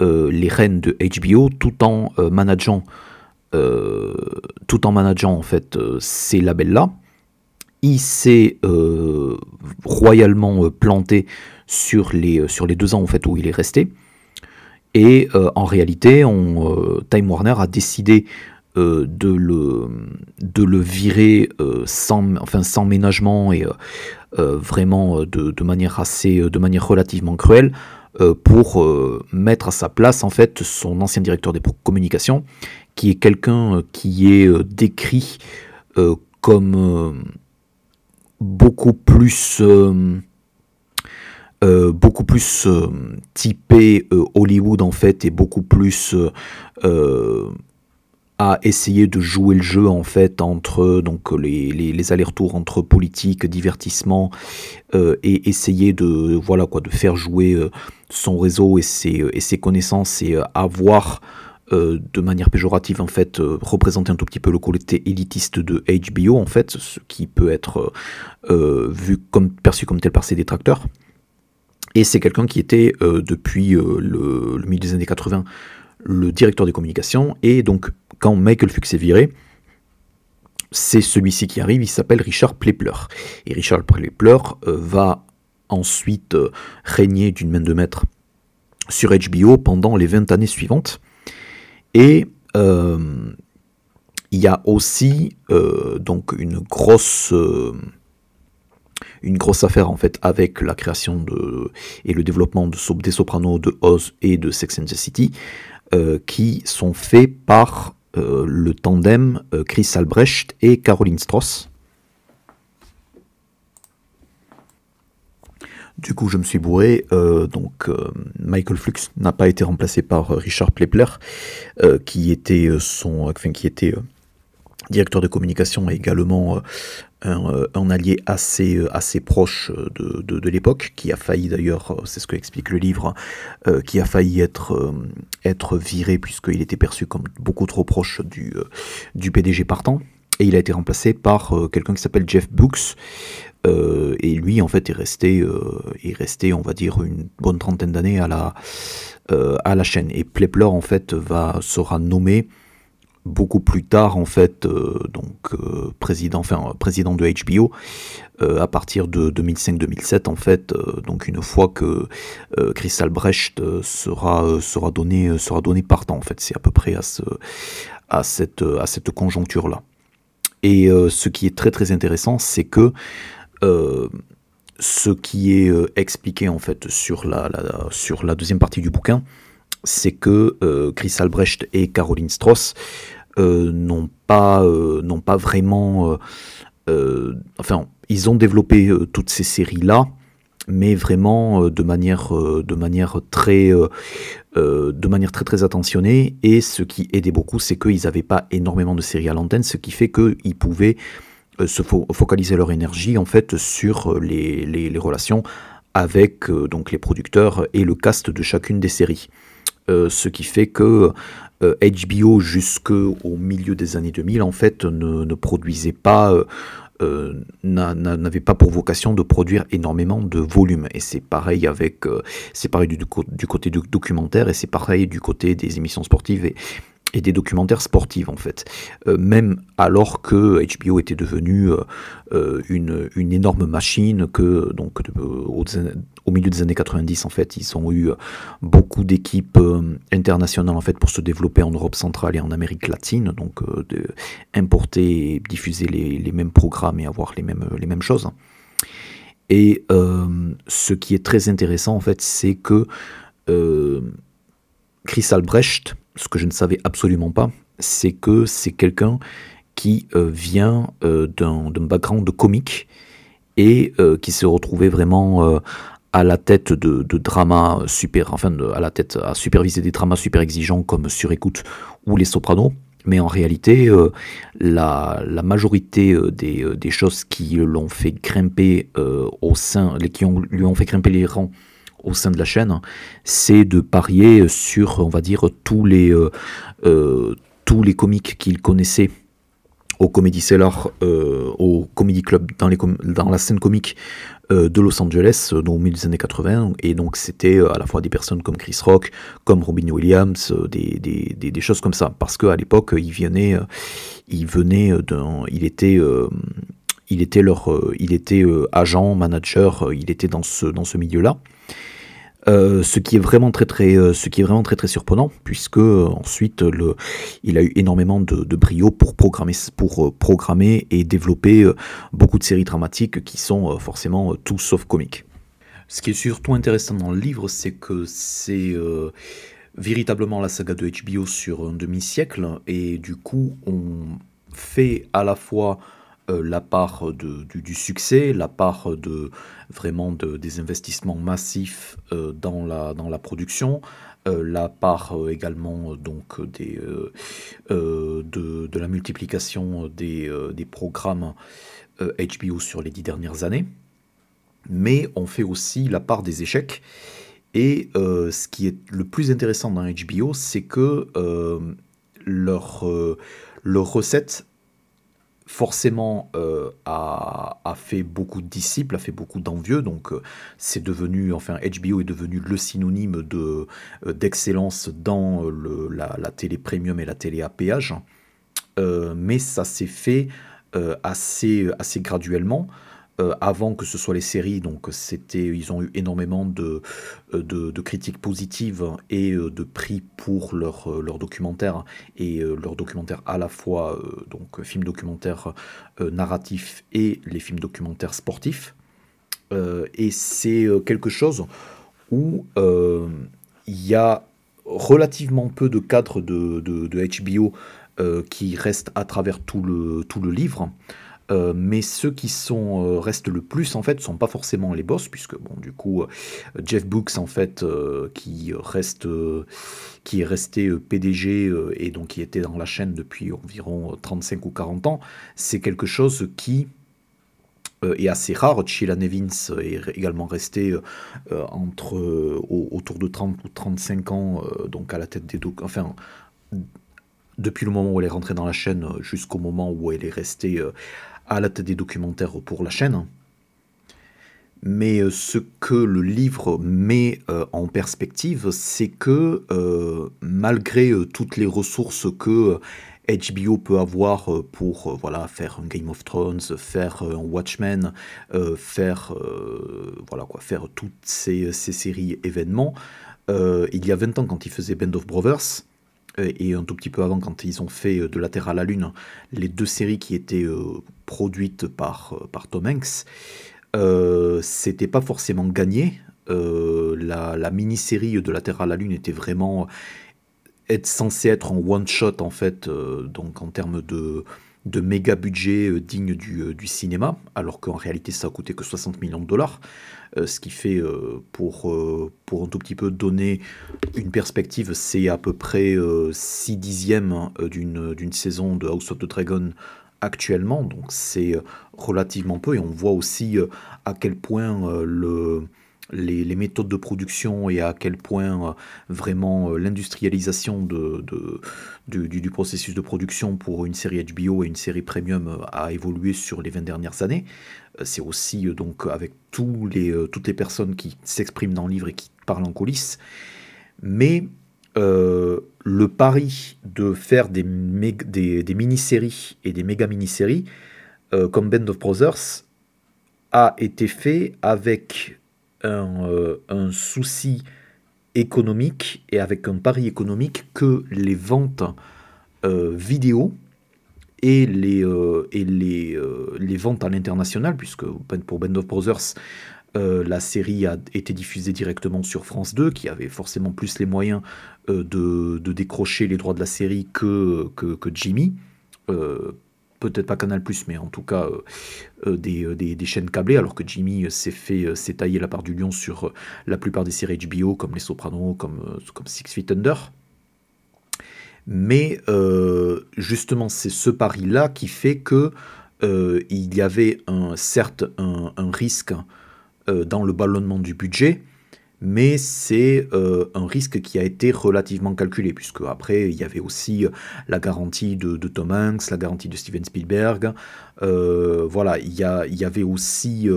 les rênes de HBO tout en manageant tout en manageant en fait ces labels là il s'est royalement planté sur les, sur les deux ans en fait où il est resté et en réalité on, Time Warner a décidé euh, de, le, de le virer euh, sans, enfin, sans ménagement et euh, vraiment de, manière assez, de manière relativement cruelle pour mettre à sa place en fait son ancien directeur des communications qui est quelqu'un qui est décrit comme beaucoup plus beaucoup plus typé Hollywood en fait et beaucoup plus à essayer de jouer le jeu en fait entre donc les, les, allers-retours entre politique, divertissement euh, et essayer de voilà quoi de faire jouer euh, son réseau et ses, connaissances et euh, avoir de manière péjorative en fait représenter un tout petit peu le côté élitiste de HBO en fait ce qui peut être vu comme perçu comme tel par ses détracteurs et c'est quelqu'un qui était depuis le, le milieu des années 80 le directeur des communications et donc quand Michael Fuchs est viré, c'est celui-ci qui arrive, il s'appelle Richard Plepler. Et Richard Plepler euh, va ensuite euh, régner d'une main de maître sur HBO pendant les 20 années suivantes. Et euh, il y a aussi donc une grosse, une grosse affaire en fait avec la création et le développement de, des Sopranos, de Oz et de Sex and the City, qui sont faits par euh, le tandem euh, Chris Albrecht et Caroline Strauss. Du coup, je me suis bourré. Euh, donc, Michael Flux n'a pas été remplacé par Richard Plepler, qui était son, qui était directeur de communication et également euh, un, allié assez, euh, assez proche de, de, l'époque, qui a failli d'ailleurs, euh, c'est ce que explique le livre, qui a failli être, être viré puisqu'il était perçu comme beaucoup trop proche du, du PDG partant. Et il a été remplacé par quelqu'un qui s'appelle Jeff Brooks. et lui, en fait, est resté, est resté, on va dire, une bonne trentaine d'années à la, à la chaîne. Et Plepler, en fait, va, sera nommé beaucoup plus tard en fait euh, donc euh, président enfin président de HBO euh, à partir de 2005-2007 en fait donc une fois que Crystal Brecht sera sera donné sera donné partant en fait. C'est à peu près à ce à cette à cette conjoncture là et ce qui est très très intéressant c'est que ce qui est expliqué en fait sur la, sur la deuxième partie du bouquin c'est que euh, Chris Albrecht et Caroline Strauss n'ont pas, euh, n'ont pas vraiment... enfin, ils ont développé toutes ces séries-là, mais vraiment de manière de manière très de manière très très attentionnée. Et ce qui aidait beaucoup c'est qu'ils n'avaient pas énormément de séries à l'antenne ce qui fait qu'ils pouvaient se focaliser leur énergie en fait sur les, les, relations avec donc les producteurs et le cast de chacune des séries. Euh, ce qui fait que HBO euh, jusqu'au milieu des années 2000 en fait ne, produisait pas euh, n'avait pas pour vocation de produire énormément de volume. Et c'est pareil avec c'est pareil du, côté documentaire et c'est pareil du côté des émissions sportives et des documentaires sportifs en fait. Euh, même alors que HBO était devenu euh, euh, une, une, énorme machine, que donc au, milieu des années 90 en fait, ils ont eu beaucoup d'équipes internationales en fait pour se développer en Europe centrale et en Amérique latine, donc de importer et diffuser les, les, mêmes programmes et avoir les mêmes, les mêmes choses. Et ce qui est très intéressant en fait, c'est que Chris Albrecht, ce que je ne savais absolument pas, c'est que c'est quelqu'un qui euh, vient euh, d'un background de comique et euh, qui s'est retrouvé vraiment à la tête de, dramas super, enfin à la tête à superviser des dramas super exigeants comme Surécoute ou Les Sopranos. Mais en réalité, la, majorité des, choses qui l'ont fait grimper au sein, qui lui ont fait grimper les rangs au sein de la chaîne, c'est de parier sur, on va dire, tous les, euh, euh, tous les comiques qu'il connaissait au Comedy Cellar, au Comedy Club, dans, les dans la scène comique de Los Angeles, au milieu des années 80. Et donc, c'était à la fois des personnes comme Chris Rock, comme Robin Williams, des, des, des, des choses comme ça. Parce qu'à l'époque, il venait, il venait d'un. Il était il était leur, il était agent, manager, il était dans ce, dans ce milieu-là. Euh, ce qui est vraiment très très euh, ce qui est vraiment très très surprenant puisque euh, ensuite le, il a eu énormément de, brio pour programmer pour programmer et développer beaucoup de séries dramatiques qui sont forcément tout sauf comiques. Ce qui est surtout intéressant dans le livre, c'est que c'est véritablement la saga de HBO sur un demi-siècle et du coup on fait à la fois la part de, du, succès, la part de vraiment de, des investissements massifs euh, dans, la, dans la production, euh, la part également donc de, de, la multiplication des, des programmes HBO sur les dix dernières années. Mais on fait aussi la part des échecs. Et ce qui est le plus intéressant dans HBO, c'est que leur, leur recette forcément euh, a, fait beaucoup de disciples, a fait beaucoup d'envieux, donc euh, c'est devenu, enfin HBO est devenu le synonyme de euh, d'excellence dans la, la, télé premium et la télé à mais ça s'est fait assez, assez graduellement. Euh, avant que ce soit les séries, donc c'était, ils ont eu énormément de, euh, de, critiques positives et euh, de prix pour leur, leur documentaire et leur documentaire à la fois donc films documentaires narratifs et les films documentaires sportifs. et c'est quelque chose où il y a relativement peu de cadres de, de, de HBO qui restent à travers tout le, tout le livre. Euh, mais ceux qui sont euh, restent le plus en fait sont pas forcément les boss puisque bon du coup euh, Jeff Brooks en fait qui reste qui est resté PDG et donc qui était dans la chaîne depuis environ 35 ou 40 ans, c'est quelque chose qui est assez rare. Sheila Nevins est également resté entre autour de 30 ou 35 ans donc à la tête des enfin depuis le moment où elle est rentrée dans la chaîne jusqu'au moment où elle est restée à la tête des documentaires pour la chaîne. Mais euh, ce que le livre met euh, en perspective, c'est que euh, malgré toutes les ressources que HBO peut avoir pour voilà faire un Game of Thrones, faire un Watchmen, faire voilà quoi, faire toutes ces, ces séries événements, il y a 20 ans quand il faisait Band of Brothers, et un tout petit peu avant quand ils ont fait de la Terre à la Lune, les deux séries qui étaient produite par, euh, par Tom Hanks, euh, c'était pas forcément gagné. Euh, la, mini-série de la Terre à la Lune était vraiment être censée être en one shot en fait, donc en termes de, de méga budget digne du, du, cinéma, alors qu'en réalité ça a coûté que 60 millions de dollars, ce qui fait pour, pour un tout petit peu donner une perspective, c'est à peu près 6 dixièmes d'une saison de House of the Dragon actuellement, donc c'est euh, relativement peu, et on voit aussi euh, à quel point euh, le, les, méthodes de production et à quel point vraiment l'industrialisation de, du, processus de production pour une série HBO et une série premium a évolué sur les 20 dernières années. C'est aussi donc avec tous les, toutes les personnes qui s'expriment dans le livre et qui parlent en coulisses. Mais euh, le pari de faire des, des, mini-séries et des méga mini-séries euh, comme Band of Brothers a été fait avec un, euh, un, souci économique et avec un pari économique que les ventes vidéo et les, et les, les ventes à l'international, puisque pour Band of Brothers, euh, la série a été diffusée directement sur France 2, qui avait forcément plus les moyens euh, de, décrocher les droits de la série que, que, Jimmy. Euh, peut-être pas Canal mais en tout cas des, chaînes câblées, alors que Jimmy s'est fait s'est taillé la part du lion sur la plupart des séries HBO, comme Les Sopranos, comme, Six Feet Under. Mais justement, c'est ce pari-là qui fait que il y avait certes un risque euh, dans le ballonnement du budget, mais c'est euh, un risque qui a été relativement calculé, puisque après, il y avait aussi la garantie de, Tom Hanks, la garantie de Steven Spielberg. voilà, il y, avait aussi,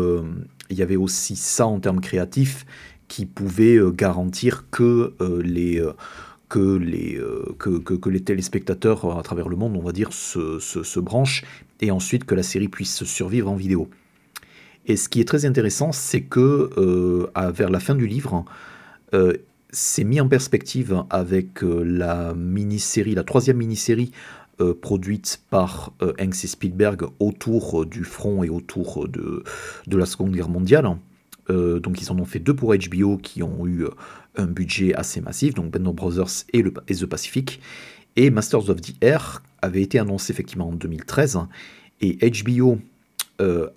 il y avait aussi ça en termes créatifs qui pouvait garantir que les que les, que, les téléspectateurs à travers le monde, on va dire, se, se, se branchent et ensuite que la série puisse survivre en vidéo. Et ce qui est très intéressant, c'est que euh, vers la fin du livre, euh, c'est mis en perspective avec euh, la mini-série, la troisième mini-série produite par Hanks et Spielberg autour du front et autour de, de la Seconde Guerre mondiale. donc ils en ont fait deux pour HBO qui ont eu un budget assez massif, donc Band Brothers et, le, et The Pacific. Et Masters of the Air avait été annoncé effectivement en 2013 et HBO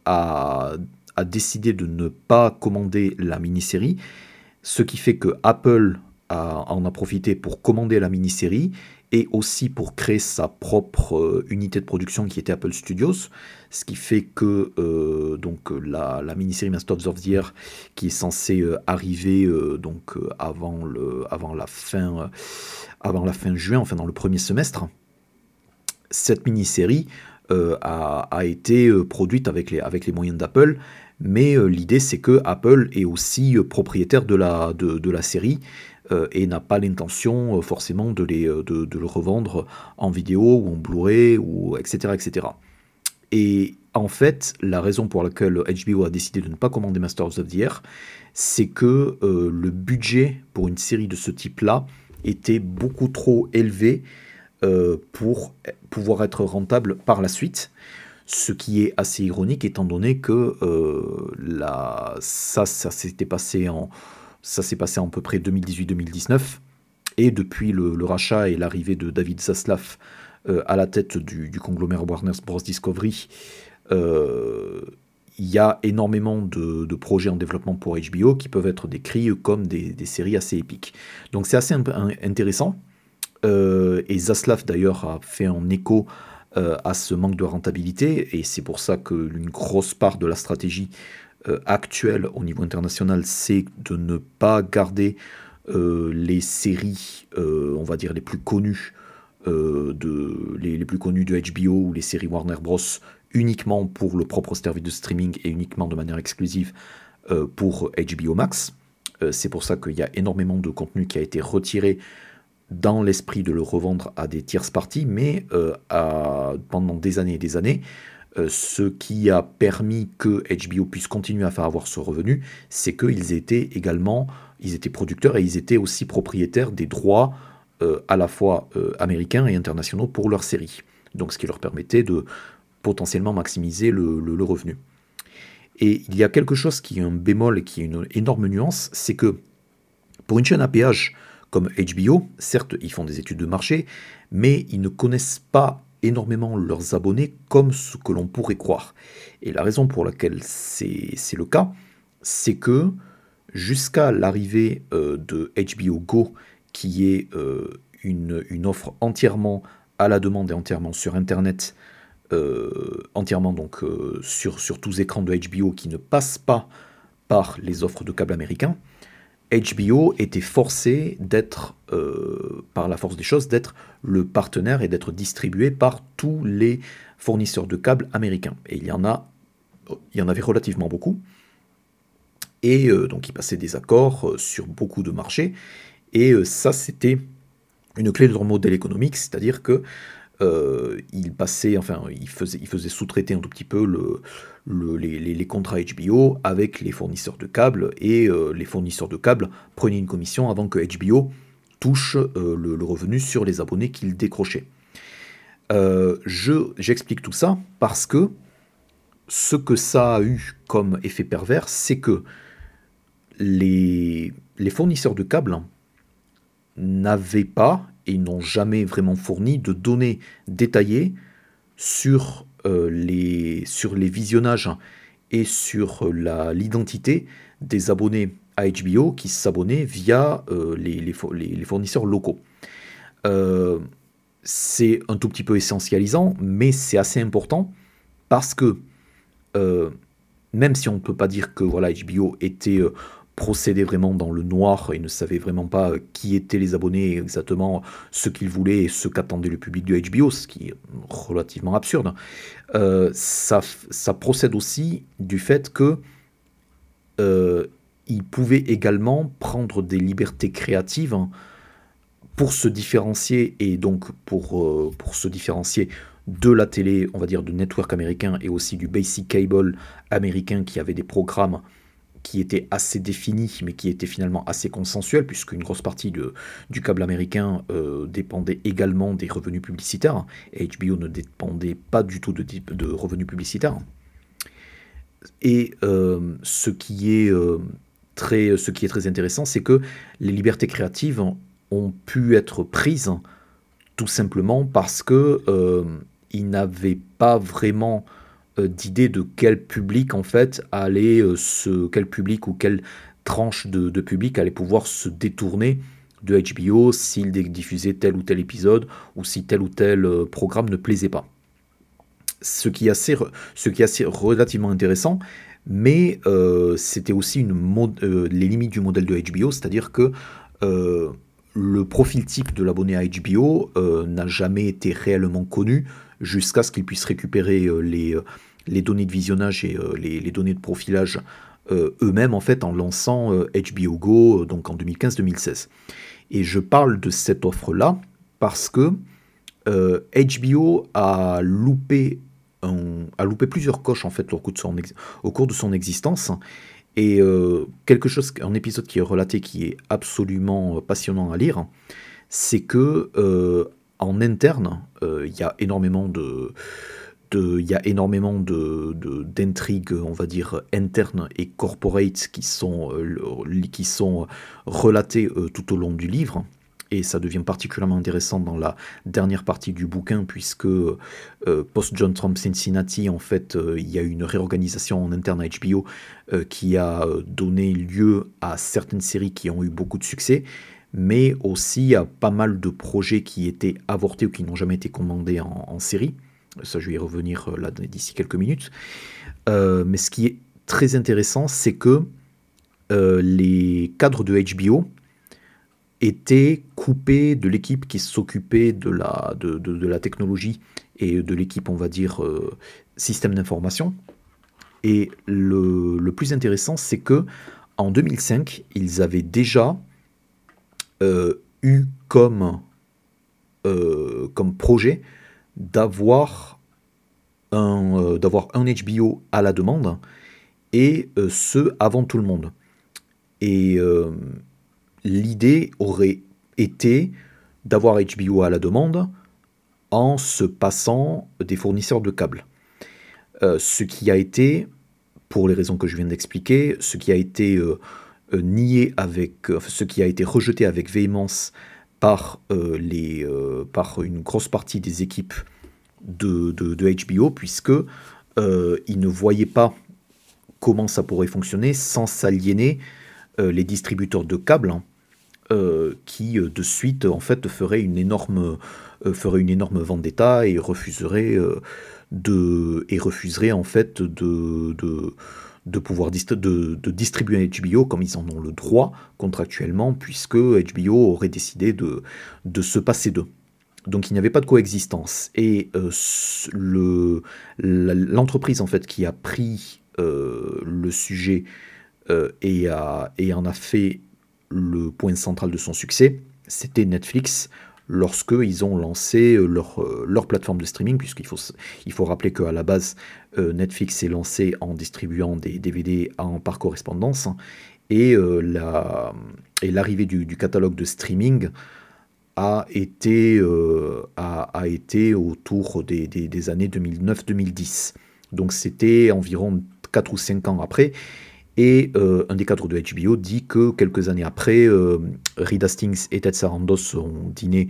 a a décidé de ne pas commander la mini-série, ce qui fait que Apple en a profité pour commander la mini-série et aussi pour créer sa propre euh, unité de production qui était Apple Studios, ce qui fait que euh, donc la, mini-série Masters of the Year qui est censée euh, arriver donc avant le avant la fin avant la fin juin, enfin dans le premier semestre, cette mini-série a, a, été produite avec les, avec les moyens d'Apple mais euh, l'idée c'est que Apple est aussi euh, propriétaire de la, de, la série euh, et n'a pas l'intention forcément de, les, de, le revendre en vidéo ou en Blu-ray, ou etc., etc. Et en fait, la raison pour laquelle HBO a décidé de ne pas commander Masters of the Air, c'est que le budget pour une série de ce type-là était beaucoup trop élevé pour pouvoir être rentable par la suite ce qui est assez ironique étant donné que euh, ça, ça s'était passé en ça s'est passé en peu près 2018-2019 et depuis le, rachat et l'arrivée de David Zaslav euh, à la tête du, conglomérat Warner Bros Discovery, euh, il y a énormément de, projets en développement pour HBO qui peuvent être décrits comme des, des séries assez épiques. Donc c'est assez intéressant. et Zaslav d'ailleurs a fait un écho euh, à ce manque de rentabilité, et c'est pour ça qu'une grosse part de la stratégie euh, actuelle au niveau international, c'est de ne pas garder euh, les séries, on va dire, les plus connues. de, les, plus connues de HBO ou les séries Warner Bros. uniquement pour le propre service de streaming et uniquement de manière exclusive pour HBO Max. c'est pour ça qu'il y a énormément de contenu qui a été retiré dans l'esprit de le revendre à des tierces parties, mais euh, pendant des années et des années, euh, ce qui a permis que HBO puisse continuer à faire avoir ce revenu, c'est qu'ils étaient également, ils étaient producteurs et ils étaient aussi propriétaires des droits euh, à la fois américains et internationaux pour leurs séries. Donc ce qui leur permettait de potentiellement maximiser le, le revenu. Et il y a quelque chose qui est un bémol et qui est une énorme nuance, c'est que pour une chaîne à péage, comme HBO, certes, ils font des études de marché, mais ils ne connaissent pas énormément leurs abonnés comme ce que l'on pourrait croire. Et la raison pour laquelle c'est le cas, c'est que jusqu'à l'arrivée euh, de HBO Go, qui est euh, une, offre entièrement à la demande et entièrement sur Internet, euh, entièrement donc sur, sur tous écrans de HBO qui ne passe pas par les offres de câble américains, HBO était forcé d'être, euh, par la force des choses, d'être le partenaire et d'être distribué par tous les fournisseurs de câbles américains. Et il y en a, il y en avait relativement beaucoup. Et euh, donc, ils passaient des accords euh, sur beaucoup de marchés. Et ça, c'était une clé de leur modèle économique, c'est-à-dire que euh, il passait, enfin, il faisait, sous-traiter un tout petit peu le, les, contrats HBO avec les fournisseurs de câbles et euh, les fournisseurs de câbles prenaient une commission avant que HBO touche euh, le, revenu sur les abonnés qu'il décrochait. je, j'explique tout ça parce que ce que ça a eu comme effet pervers, c'est que les fournisseurs de câbles n'avaient pas et n'ont jamais vraiment fourni de données détaillées sur, euh, les, sur les visionnages et sur l'identité des abonnés à HBO qui s'abonnaient via euh, les, les, fournisseurs locaux. Euh, c'est un tout petit peu essentialisant, mais c'est assez important parce que même si on ne peut pas dire que voilà, HBO était procédaient vraiment dans le noir et ne savaient vraiment pas qui étaient les abonnés exactement ce qu'ils voulaient et ce qu'attendait le public de HBO, ce qui est relativement absurde. ça, ça, procède aussi du fait que ils pouvaient également prendre des libertés créatives pour se différencier et donc pour, euh, pour se différencier de la télé, on va dire, de network américain et aussi du basic cable américain qui avait des programmes qui étaient assez définis mais qui étaient finalement assez consensuels puisqu'une grosse partie de, du câble américain euh, dépendait également des revenus publicitaires et HBO ne dépendait pas du tout de, revenus publicitaires. Et euh, ce, qui est, très, ce qui est très intéressant, c'est que les libertés créatives ont pu être prises tout simplement parce que euh, ils n'avaient pas vraiment euh, d'idée de quel public en fait allait euh, se, quel public ou quelle tranche de, public allait pouvoir se détourner de HBO s'il diffusait tel ou tel épisode ou si tel ou tel programme ne plaisait pas. Ce qui est assez, relativement intéressant, mais c'était aussi une les limites du modèle de HBO, c'est-à-dire que le profil type de l'abonné à HBO euh, n'a jamais été réellement connu jusqu'à ce qu'il puisse récupérer euh, les, euh, les, données de visionnage et les, les, données de profilage eux-mêmes en fait en lançant HBO Go donc en 2015-2016. Et je parle de cette offre-là parce que HBO a loupé, plusieurs coches en fait au cours de son, existence et euh, quelque chose, un épisode qui est relaté qui est absolument passionnant à lire, c'est que euh, en interne, euh, il y a énormément de, il y a énormément de, d'intrigues, on va dire, internes et corporate qui sont, qui sont relatées tout au long du livre et ça devient particulièrement intéressant dans la dernière partie du bouquin, puisque euh, post-John Trump Cincinnati, en fait, euh, il y a une réorganisation en interne à HBO euh, qui a donné lieu à certaines séries qui ont eu beaucoup de succès, mais aussi à pas mal de projets qui étaient avortés ou qui n'ont jamais été commandés en, série. Ça, je vais y revenir là d'ici quelques minutes. mais ce qui est très intéressant, c'est que les cadres de HBO était coupé de l'équipe qui s'occupait de la, de, de, la technologie et de l'équipe, on va dire, euh, système d'information. Et le, le, plus intéressant, c'est que en 2005, ils avaient déjà euh, eu comme, euh, comme projet d'avoir un, d'avoir un HBO à la demande, et ce, avant tout le monde. Et l'idée aurait été d'avoir HBO à la demande en se passant des fournisseurs de câbles. Euh, ce qui a été, pour les raisons que je viens d'expliquer, ce qui a été euh, euh, nié avec, ce qui a été rejeté avec véhémence par une grosse partie des équipes de, HBO, puisque ils ne voyaient pas comment ça pourrait fonctionner sans s'aliéner les distributeurs de câbles hein, euh, qui euh, de suite en fait ferait une énorme euh, ferait une énorme vendetta et refuserait de et refuserait en fait de, de de pouvoir de, de, distribuer HBO comme ils en ont le droit contractuellement, puisque HBO aurait décidé de, de se passer d'eux. Donc il n'y avait pas de coexistence. Et le l'entreprise en fait qui a pris le sujet et, a, et en a fait le point central de son succès, c'était Netflix lorsqu'ils ont lancé euh, leur, euh, plateforme de streaming, puisqu'il faut, il faut rappeler qu'à la base, euh, Netflix s'est lancé en distribuant des DVD par correspondance, et l'arrivée du, catalogue de streaming a été, a, a, été autour des, des, des années 2009-2010. Donc c'était environ 4 ou 5 ans après, et euh, un des cadres de HBO dit que quelques années après, euh, Reed Hastings et Ted Sarandos ont dîné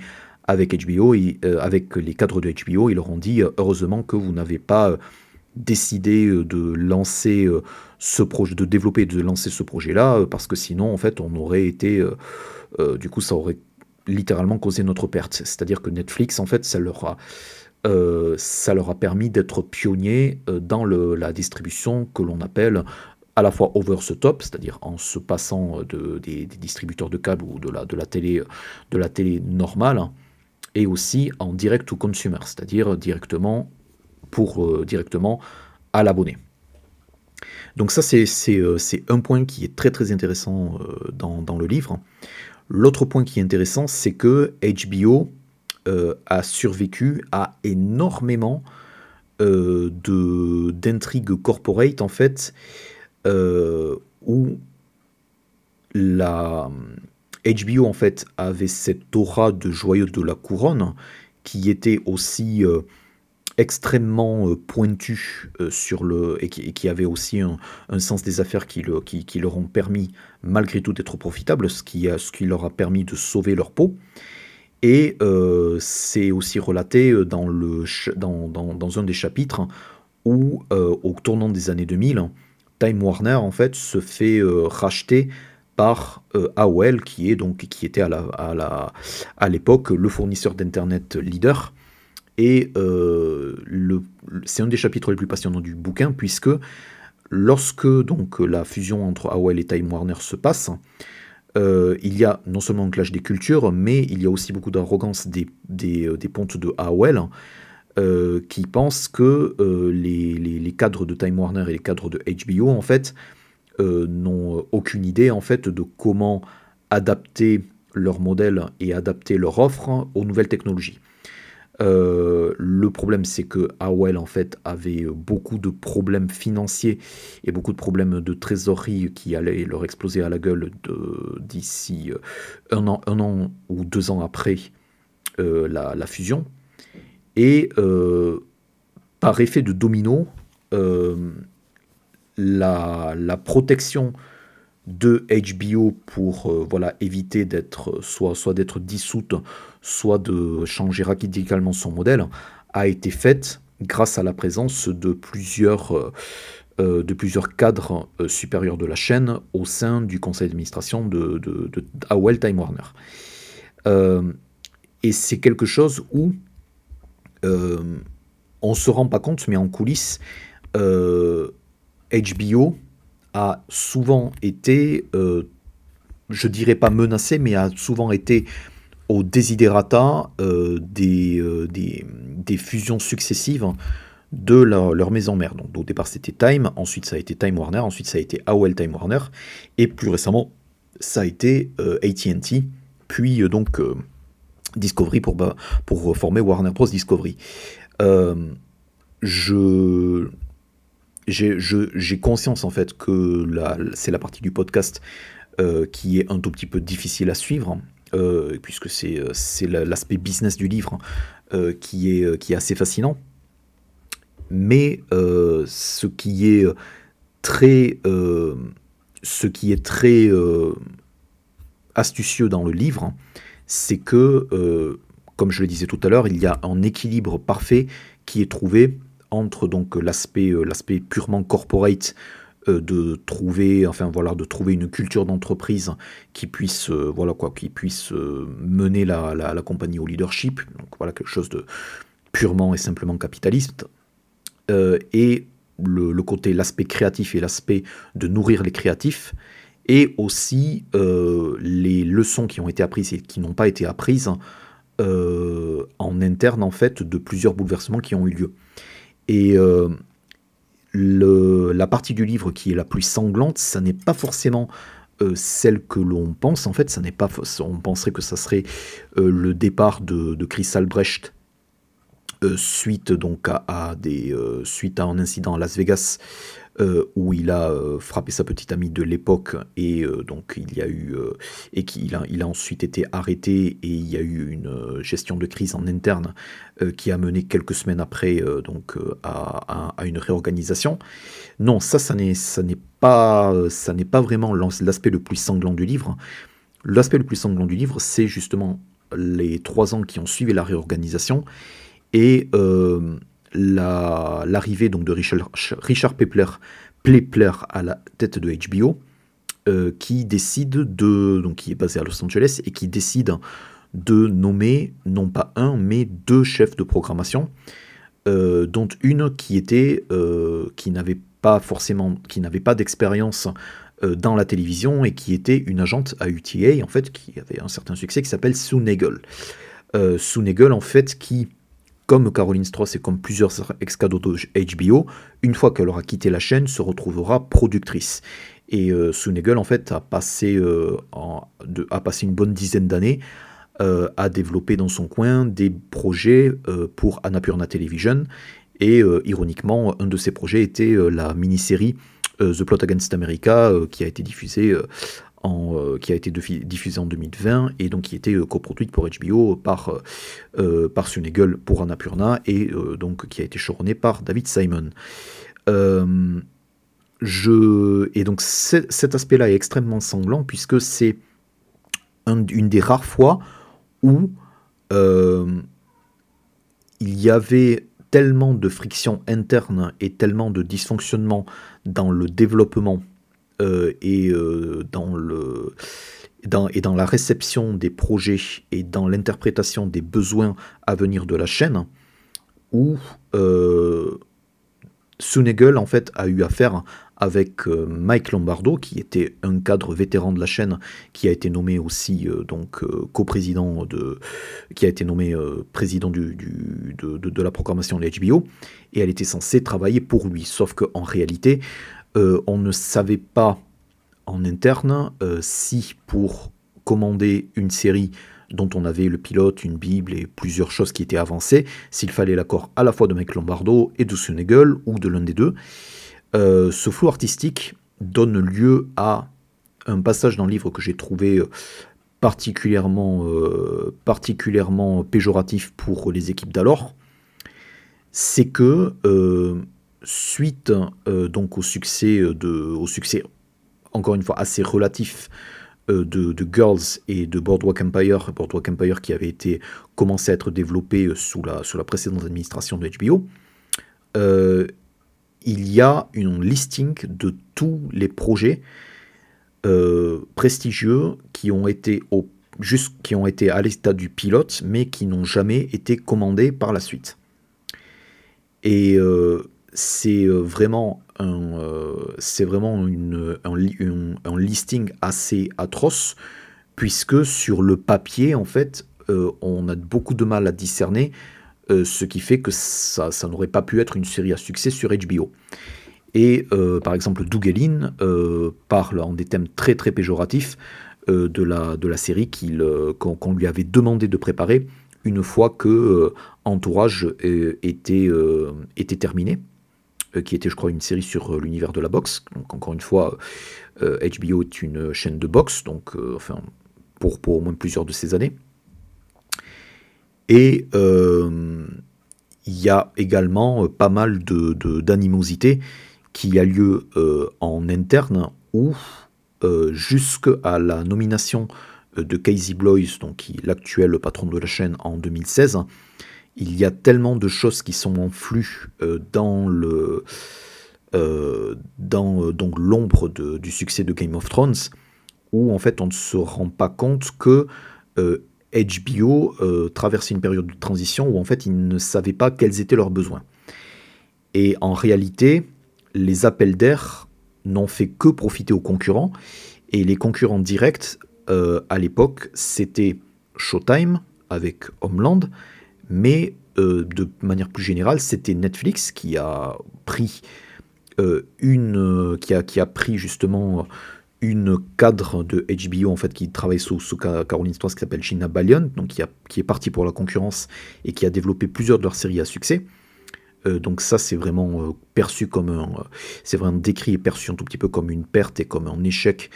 avec HBO, et, euh, avec les cadres de HBO, ils leur ont dit heureusement que vous n'avez pas décidé de lancer ce projet, de développer, de lancer ce projet-là, parce que sinon, en fait, on aurait été, du coup, ça aurait littéralement causé notre perte. C'est-à-dire que Netflix, en fait, ça leur a ça leur a permis d'être pionniers dans le, la distribution que l'on appelle à la fois over the top, c'est-à-dire en se passant de, des, distributeurs de câbles ou de la, de la, télé, de la télé normale, et aussi en direct to consumer, c'est-à-dire directement, pour, euh, directement à l'abonné. Donc ça, c'est euh, un point qui est très très intéressant euh, dans, dans, le livre. L'autre point qui est intéressant, c'est que HBO a survécu à énormément d'intrigues corporate, en fait, où la HBO en fait avait cette aura de joyeux de la couronne qui était aussi euh, extrêmement euh, pointu euh, sur le et qui, avait aussi un, sens des affaires qui, le, qui, leur ont permis malgré tout d'être profitables, ce qui, ce qui leur a permis de sauver leur peau. Et c'est aussi relaté dans, le, dans, dans, dans, un des chapitres où, au tournant des années 2000, Time Warner en fait se fait racheter par euh, AOL, qui, est donc, qui était à, la, à, la, à l'époque le fournisseur d'Internet leader. Et euh, c'est un des chapitres les plus passionnants du bouquin, puisque lorsque donc, la fusion entre AOL et Time Warner se passe, euh, il y a non seulement un clash des cultures, mais il y a aussi beaucoup d'arrogance des, des, des pontes de AOL, qui pensent que les, les, les, cadres de Time Warner et les cadres de HBO, en fait, euh, n'ont aucune idée en fait de comment adapter leur modèle et adapter leur offre aux nouvelles technologies. Euh, le problème, c'est que AOL en fait avait beaucoup de problèmes financiers et beaucoup de problèmes de trésorerie qui allaient leur exploser à la gueule d'ici euh, un an, ou deux ans après la, fusion. Et par effet de domino, la, protection de HBO pour euh, voilà, éviter d'être soit, soit d'être dissoute, soit de changer radicalement son modèle, a été faite grâce à la présence de plusieurs, euh, euh, cadres supérieurs de la chaîne au sein du conseil d'administration de, de, Time Warner. et c'est quelque chose où on ne se rend pas compte, mais en coulisses, HBO a souvent été, euh, je dirais pas menacé, mais a souvent été au desiderata euh, euh, des, fusions successives de leur, maison mère. Donc au départ c'était Time, ensuite ça a été Time Warner, ensuite ça a été AOL Time Warner, et plus récemment ça a été AT&T, puis donc Discovery pour, pour former Warner Bros. Discovery. je j'ai conscience en fait que c'est la partie du podcast euh, qui est un tout petit peu difficile à suivre, euh, puisque c'est euh, l'aspect business du livre qui, est, qui est assez fascinant. Mais ce qui est très, qui est très astucieux dans le livre, c'est que, comme je le disais tout à l'heure, il y a un équilibre parfait qui est trouvé entre donc l'aspect euh, l'aspect purement corporate euh, de trouver enfin voilà de trouver une culture d'entreprise qui puisse euh, voilà quoi qui puisse mener la, la, compagnie au leadership. Donc voilà quelque chose de purement et simplement capitaliste. Et le, côté l'aspect créatif et l'aspect de nourrir les créatifs. Et aussi les leçons qui ont été apprises et qui n'ont pas été apprises en interne en fait de plusieurs bouleversements qui ont eu lieu. Et euh, la partie du livre qui est la plus sanglante, ça n'est pas forcément euh, celle que l'on pense. En fait, ça n'est pas. On penserait que ça serait euh, le départ de, Chris Albrecht suite donc suite à un incident à Las Vegas euh, où il a euh, frappé sa petite amie de l'époque et euh, donc il y a eu et qu'il a, il a ensuite été arrêté et il y a eu une gestion de crise en interne qui a mené quelques semaines après donc à, une réorganisation. Non, ça, ça n'est, ça n'est pas, ça n'est pas vraiment l'aspect le plus sanglant du livre. L'aspect le plus sanglant du livre, c'est justement les trois ans qui ont suivi la réorganisation et l'arrivée donc de Richard, Richard Pepler, à la tête de HBO, euh, qui décide de donc qui est basé à Los Angeles et qui décide de nommer non pas un mais deux chefs de programmation, euh, dont une qui était euh, qui n'avait pas forcément, qui n'avait pas d'expérience dans la télévision et qui était une agente à UTA, en fait, qui avait un certain succès, qui s'appelle Sue Nagel. Sue Nagel, en fait, qui comme Caroline Strauss et comme plusieurs ex-cadeaux HBO, une fois qu'elle aura quitté la chaîne, se retrouvera productrice. Et euh, en fait, a passé, euh, une bonne dizaine d'années euh, à développer dans son coin des projets euh, pour Annapurna Television. Et ironiquement, un de ces projets était la mini-série The Plot Against America, qui a été diffusée euh, qui a été diffusée en 2020 et donc qui était euh, coproduite pour HBO par, euh, par Sunegel pour Annapurna et donc qui a été choronée par David Simon. et donc cet aspect-là est extrêmement sanglant puisque c'est une des rares fois où il y avait tellement de friction interne et tellement de dysfonctionnement dans le développement euh, et, euh, dans le, et dans la réception des projets et dans l'interprétation des besoins à venir de la chaîne, où euh, Sunegel en fait a eu affaire avec euh, Mike Lombardo, qui était un cadre vétéran de la chaîne, qui a été nommé aussi donc coprésident de, qui a été nommé président du, de, de, la programmation de HBO, et elle était censée travailler pour lui. Sauf qu'en réalité, euh, on ne savait pas en interne euh, si pour commander une série dont on avait le pilote, une bible et plusieurs choses qui étaient avancées, s'il fallait l'accord à la fois de Mike Lombardo et de Sunegel ou de l'un des deux. Euh, ce flou artistique donne lieu à un passage dans le livre que j'ai trouvé particulièrement, particulièrement péjoratif pour les équipes d'alors. C'est que suite euh, donc au succès, euh, de, au succès, encore une fois, assez relatif euh, de, Girls et de Boardwalk Empire, Boardwalk Empire qui avait été commencé à être développé sous la, sous la précédente administration de HBO, il y a une listing de tous les projets prestigieux qui ont été au, juste, qui ont été à l'état du pilote, mais qui n'ont jamais été commandés par la suite. Et c'est euh, vraiment un, euh, c'est vraiment une, un, listing assez atroce, puisque sur le papier, en fait, euh, on a beaucoup de mal à discerner, ce qui fait que ça, ça n'aurait pas pu être une série à succès sur HBO. Et par exemple, Dougelin parle en des thèmes très très péjoratifs de, la, de la série qu'il, qu'on, lui avait demandé de préparer une fois que Entourage était, était terminé. Euh, qui était, je crois, une série sur euh, l'univers de la boxe. Donc, encore une fois, HBO euh, est une chaîne de boxe, donc, pour, au moins plusieurs de ces années. Et il y a également pas mal d'animosité qui a lieu en interne où, jusqu'à la nomination de Casey Bloys, donc l'actuel patron de la chaîne en 2016, il y a tellement de choses qui sont en flux euh, dans euh, euh, l'ombre du succès de Game of Thrones où en fait on ne se rend pas compte que HBO traversait une période de transition où en fait ils ne savaient pas quels étaient leurs besoins. Et en réalité, les appels d'air n'ont fait que profiter aux concurrents. Et les concurrents directs, à l'époque, c'était Showtime avec Homeland mais euh, de manière plus générale, c'était Netflix qui a pris euh, une, qui a, qui a pris justement une cadre de HBO en fait qui travaille sous, sous Caroline Strauss qui s'appelle Gina Balion, donc qui, a, qui est parti pour la concurrence et qui a développé plusieurs de leurs séries à succès. Euh, donc ça c'est vraiment perçu comme un, c'est vraiment décrit et perçu un tout petit peu comme une perte et comme un échec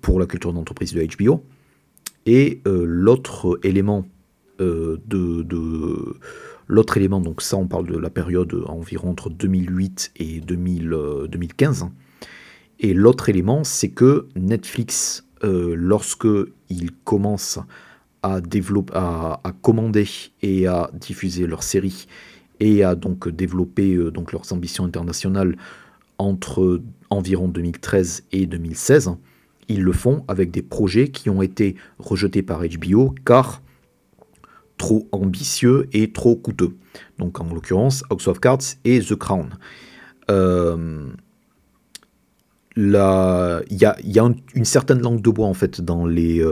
pour la culture d'entreprise de HBO. Et l'autre élément euh, de, l'autre élément, donc ça on parle de la période environ entre 2008 et 2015. Euh, et l'autre élément, c'est que Netflix, euh, lorsque il commence à, développer, à, commander et à diffuser leurs séries et à donc développer donc leurs ambitions internationales entre environ 2013 et 2016, ils le font avec des projets qui ont été rejetés par HBO car trop ambitieux et trop coûteux. Donc en l'occurrence House of Cards et The Crown. il y a, une, certaine langue de bois en fait dans les,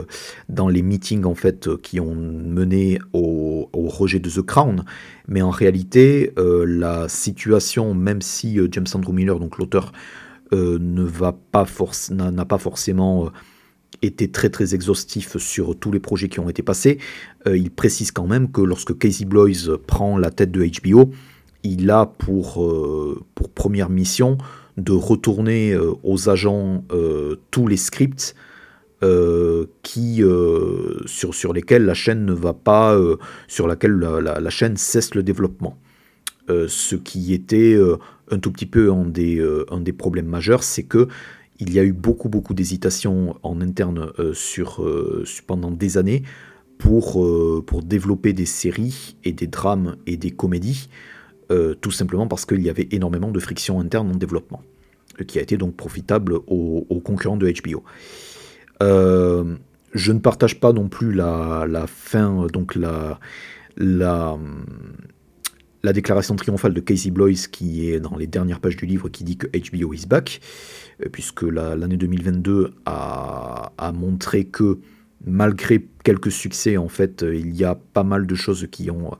dans les meetings en fait qui ont mené au, au, rejet de The Crown, mais en réalité la situation, même si James Andrew Miller, donc l'auteur, ne va pas n'a pas forcément été très très exhaustif sur tous les projets qui ont été passés. Euh, il précise quand même que lorsque Casey Bloys prend la tête de HBO, il a pour, euh, pour première mission de retourner euh, aux agents tous les scripts qui, sur, sur lesquels la chaîne ne va pas, sur laquelle la, la, chaîne cesse le développement. ce qui était un tout petit peu un des, un des problèmes majeurs, c'est que il y a eu beaucoup, beaucoup d'hésitations en interne euh, sur, euh, pendant des années pour, euh, pour développer des séries et des drames et des comédies, tout simplement parce qu'il y avait énormément de friction interne en développement, qui a été donc profitable aux, concurrents de HBO. je ne partage pas non plus la, la fin, donc la, la, la déclaration triomphale de Casey Bloys qui est dans les dernières pages du livre qui dit que HBO is back. Euh, puisque l'année 2022 a, montré que malgré quelques succès, en fait, euh, il y a pas mal de choses qui ont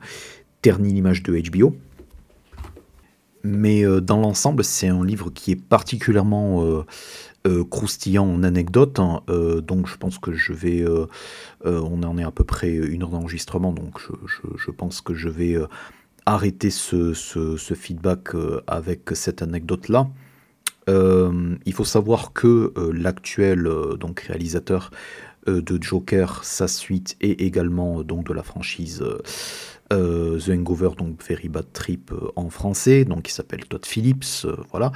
terni l'image de HBO. Mais euh, dans l'ensemble, c'est un livre qui est particulièrement croustillant en anecdotes. Hein. donc je pense que je vais... on en est à peu près une heure d'enregistrement, donc je, pense que je vais arrêter ce feedback avec cette anecdote-là. Euh, il faut savoir que euh, l'actuel euh, donc réalisateur de Joker, sa suite et également donc de la franchise The Hangover, donc Very Bad Trip en français, donc qui s'appelle Todd Phillips, voilà.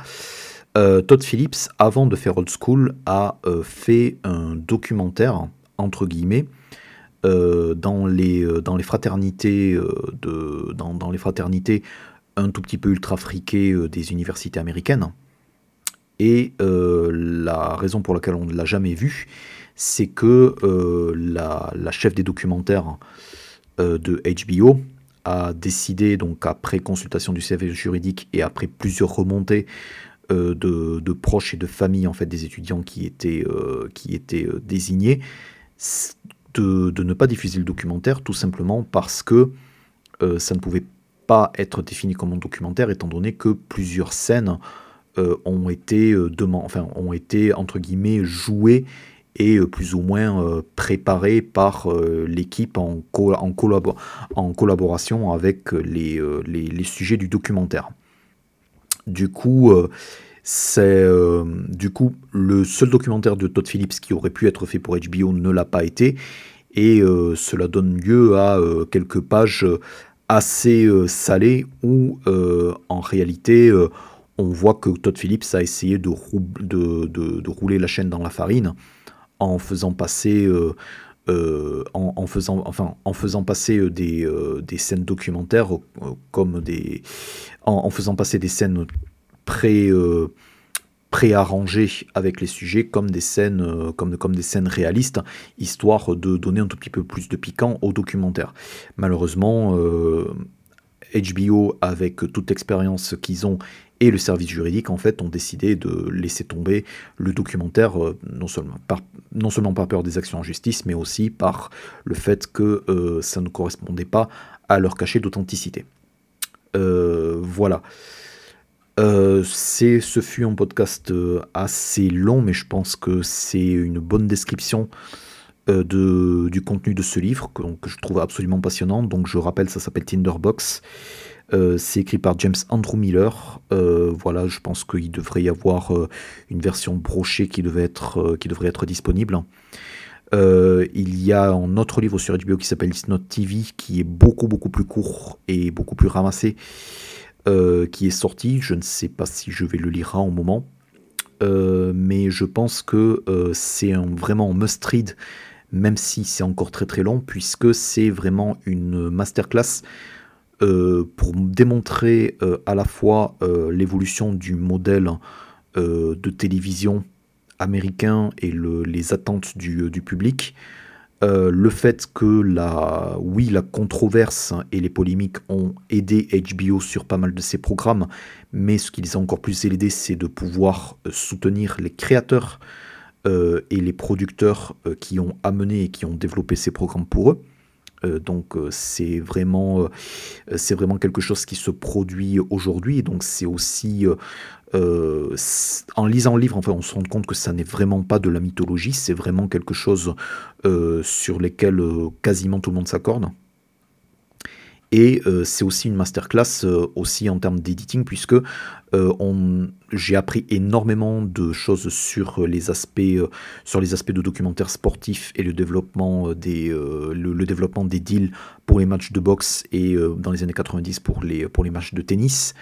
Todd Phillips, avant de faire Old School, a fait un documentaire entre guillemets dans les dans les fraternités de dans, dans, les fraternités un tout petit peu ultra friquées des universités américaines. Et euh, la raison pour laquelle on ne l'a jamais vu, c'est que euh, la, chef des documentaires euh, de HBO a décidé, donc après consultation du service juridique et après plusieurs remontées de, proches et de familles en fait, des étudiants qui étaient, qui étaient désignés, de, ne pas diffuser le documentaire tout simplement parce que ça ne pouvait pas être défini comme un documentaire étant donné que plusieurs scènes euh, ont été euh, enfin ont été entre guillemets joués et euh, plus ou moins préparés par l'équipe en, collaboration avec les, les, sujets du documentaire. Du coup, c'est du coup le seul documentaire de Todd Phillips qui aurait pu être fait pour HBO ne l'a pas été. Et cela donne lieu à quelques pages assez salées où en réalité on voit que Todd Phillips a essayé de, rouler la chaîne dans la farine en faisant passer, euh, euh, en, faisant, passer euh, des, des scènes documentaires comme des, en, faisant passer des scènes pré préarrangées avec les sujets comme des scènes comme, comme des scènes réalistes histoire de donner un tout petit peu plus de piquant au documentaire malheureusement HBO avec toute l'expérience qu'ils ont et le service juridique en fait ont décidé de laisser tomber le documentaire euh, non, seulement par, non seulement par peur des actions en justice mais aussi par le fait que euh, ça ne correspondait pas à leur cachet d'authenticité. Euh, voilà. C'est, ce fut un podcast assez long, mais je pense que c'est une bonne description de, du contenu de ce livre que, je trouve absolument passionnant. Donc je rappelle, ça s'appelle Tinderbox. Euh, c'est écrit par James Andrew Miller. Euh, voilà, je pense qu'il devrait y avoir euh, une version brochée qui, devait être, qui devrait être disponible. il y a un autre livre sur HBO qui s'appelle It's Not TV, qui est beaucoup beaucoup plus court et beaucoup plus ramassé, qui est sorti. Je ne sais pas si je vais le lire un moment, mais je pense que c'est un, vraiment must-read, même si c'est encore très très long, puisque c'est vraiment une masterclass euh, pour démontrer euh, à la fois euh, l'évolution du modèle de télévision américain et les attentes du, public, le fait que la, oui, la controverse et les polémiques ont aidé HBO sur pas mal de ses programmes, mais ce qui les a encore plus aidés, c'est de pouvoir soutenir les créateurs et les producteurs qui ont amené et qui ont développé ces programmes pour eux. Euh, donc euh, c'est vraiment, euh, c'est vraiment quelque chose qui se produit aujourd'hui. Donc c'est aussi en lisant le livre, on se rend compte que ça n'est vraiment pas de la mythologie, c'est vraiment quelque chose sur lequel quasiment tout le monde s'accorde. Et euh, c'est aussi une masterclass euh, aussi en termes d'editing puisque euh, j'ai appris énormément de choses sur les aspects, sur les aspects de documentaires sportifs et le développement des, le, développement des deals pour les matchs de boxe et dans les années 90 pour les, pour les matchs de tennis.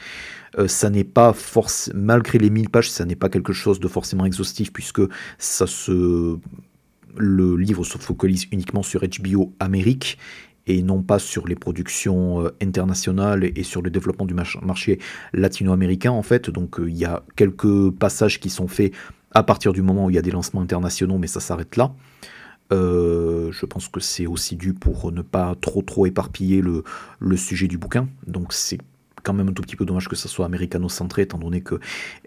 ça n'est pas force, malgré les 1000 pages, ça n'est pas quelque chose de forcément exhaustif puisque ça se le livre se focalise uniquement sur HBO Amérique et non pas sur les productions euh, internationales et sur le développement du marché latino-américain en fait. Donc euh, il y a quelques passages qui sont faits à partir du moment où il y a des lancements internationaux, mais ça s'arrête là. Euh, je pense que c'est aussi dû pour ne pas trop trop éparpiller le, le sujet du bouquin. Donc c'est quand même un tout petit peu dommage que ça soit américano-centré, étant donné que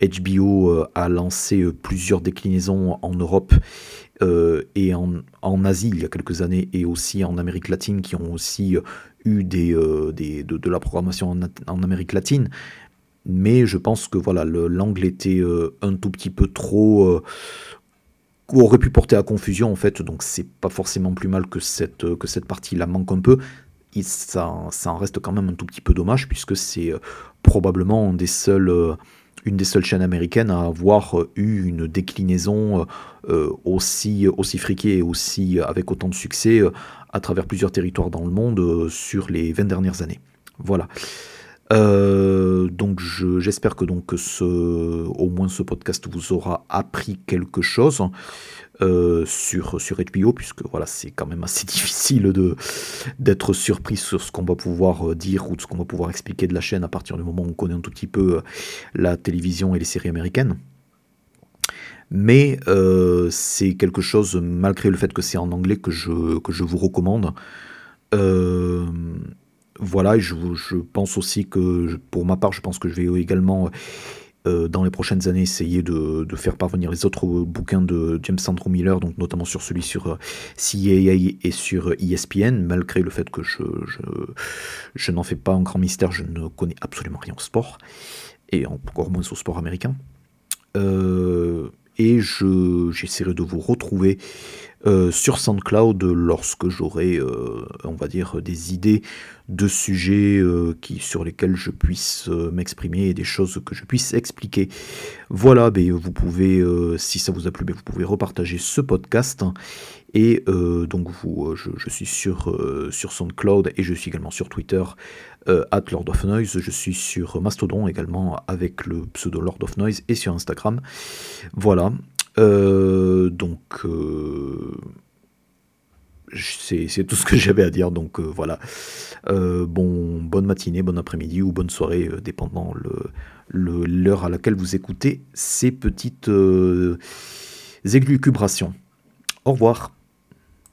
HBO a lancé plusieurs déclinaisons en Europe euh, et en, Asie il y a quelques années et aussi en Amérique latine qui ont aussi euh, eu euh, des de, la programmation en, Amérique latine. Mais je pense que voilà, l'angle était un tout petit peu trop aurait pu porter à confusion en fait, donc c'est pas forcément plus mal que cette, que cette partie la manque un peu. Ça, en reste quand même un tout petit peu dommage puisque c'est probablement des seuls une des seules chaînes américaines à avoir euh, eu une déclinaison euh, euh, aussi, aussi friquée et aussi avec autant de succès à travers plusieurs territoires dans le monde sur les 20 dernières années. Voilà. donc j'espère que donc au moins ce podcast vous aura appris quelque chose. Euh, sur, sur HBO, puisque voilà, c'est quand même assez difficile de, d'être surpris sur ce qu'on va pouvoir euh, dire ou de ce qu'on va pouvoir expliquer de la chaîne à partir du moment où on connaît un tout petit peu euh, la télévision et les séries américaines. Mais c'est quelque chose, malgré le fait que c'est en anglais, que je, que je vous recommande. voilà, je, je pense aussi que, pour ma part, je pense que je vais également euh, dans les prochaines années essayer de, faire parvenir les autres bouquins de James Andrew Miller, donc notamment sur celui sur euh, CAA et sur ESPN, malgré le fait que je, je, n'en fais pas un grand mystère, je ne connais absolument rien au sport, et encore moins au sport américain. Euh, et j'essaierai de vous retrouver euh, sur SoundCloud lorsque j'aurai, euh, on va dire, des idées de sujets euh, qui, sur lesquels je puisse m'exprimer et des choses que je puisse expliquer. Voilà, ben, vous pouvez, si ça vous a plu, ben, vous pouvez repartager ce podcast. Et donc je, suis sur, sur SoundCloud et je suis également sur Twitter at Lord of Noise. Je suis sur Mastodon également avec le pseudo Lord of Noise et sur Instagram. Voilà. Euh, donc, euh, c'est tout ce que j'avais à dire. Donc euh, voilà. bon, bonne matinée, bon après-midi ou bonne soirée, dépendant l'heure à laquelle vous écoutez ces petites élucubrations. Au revoir.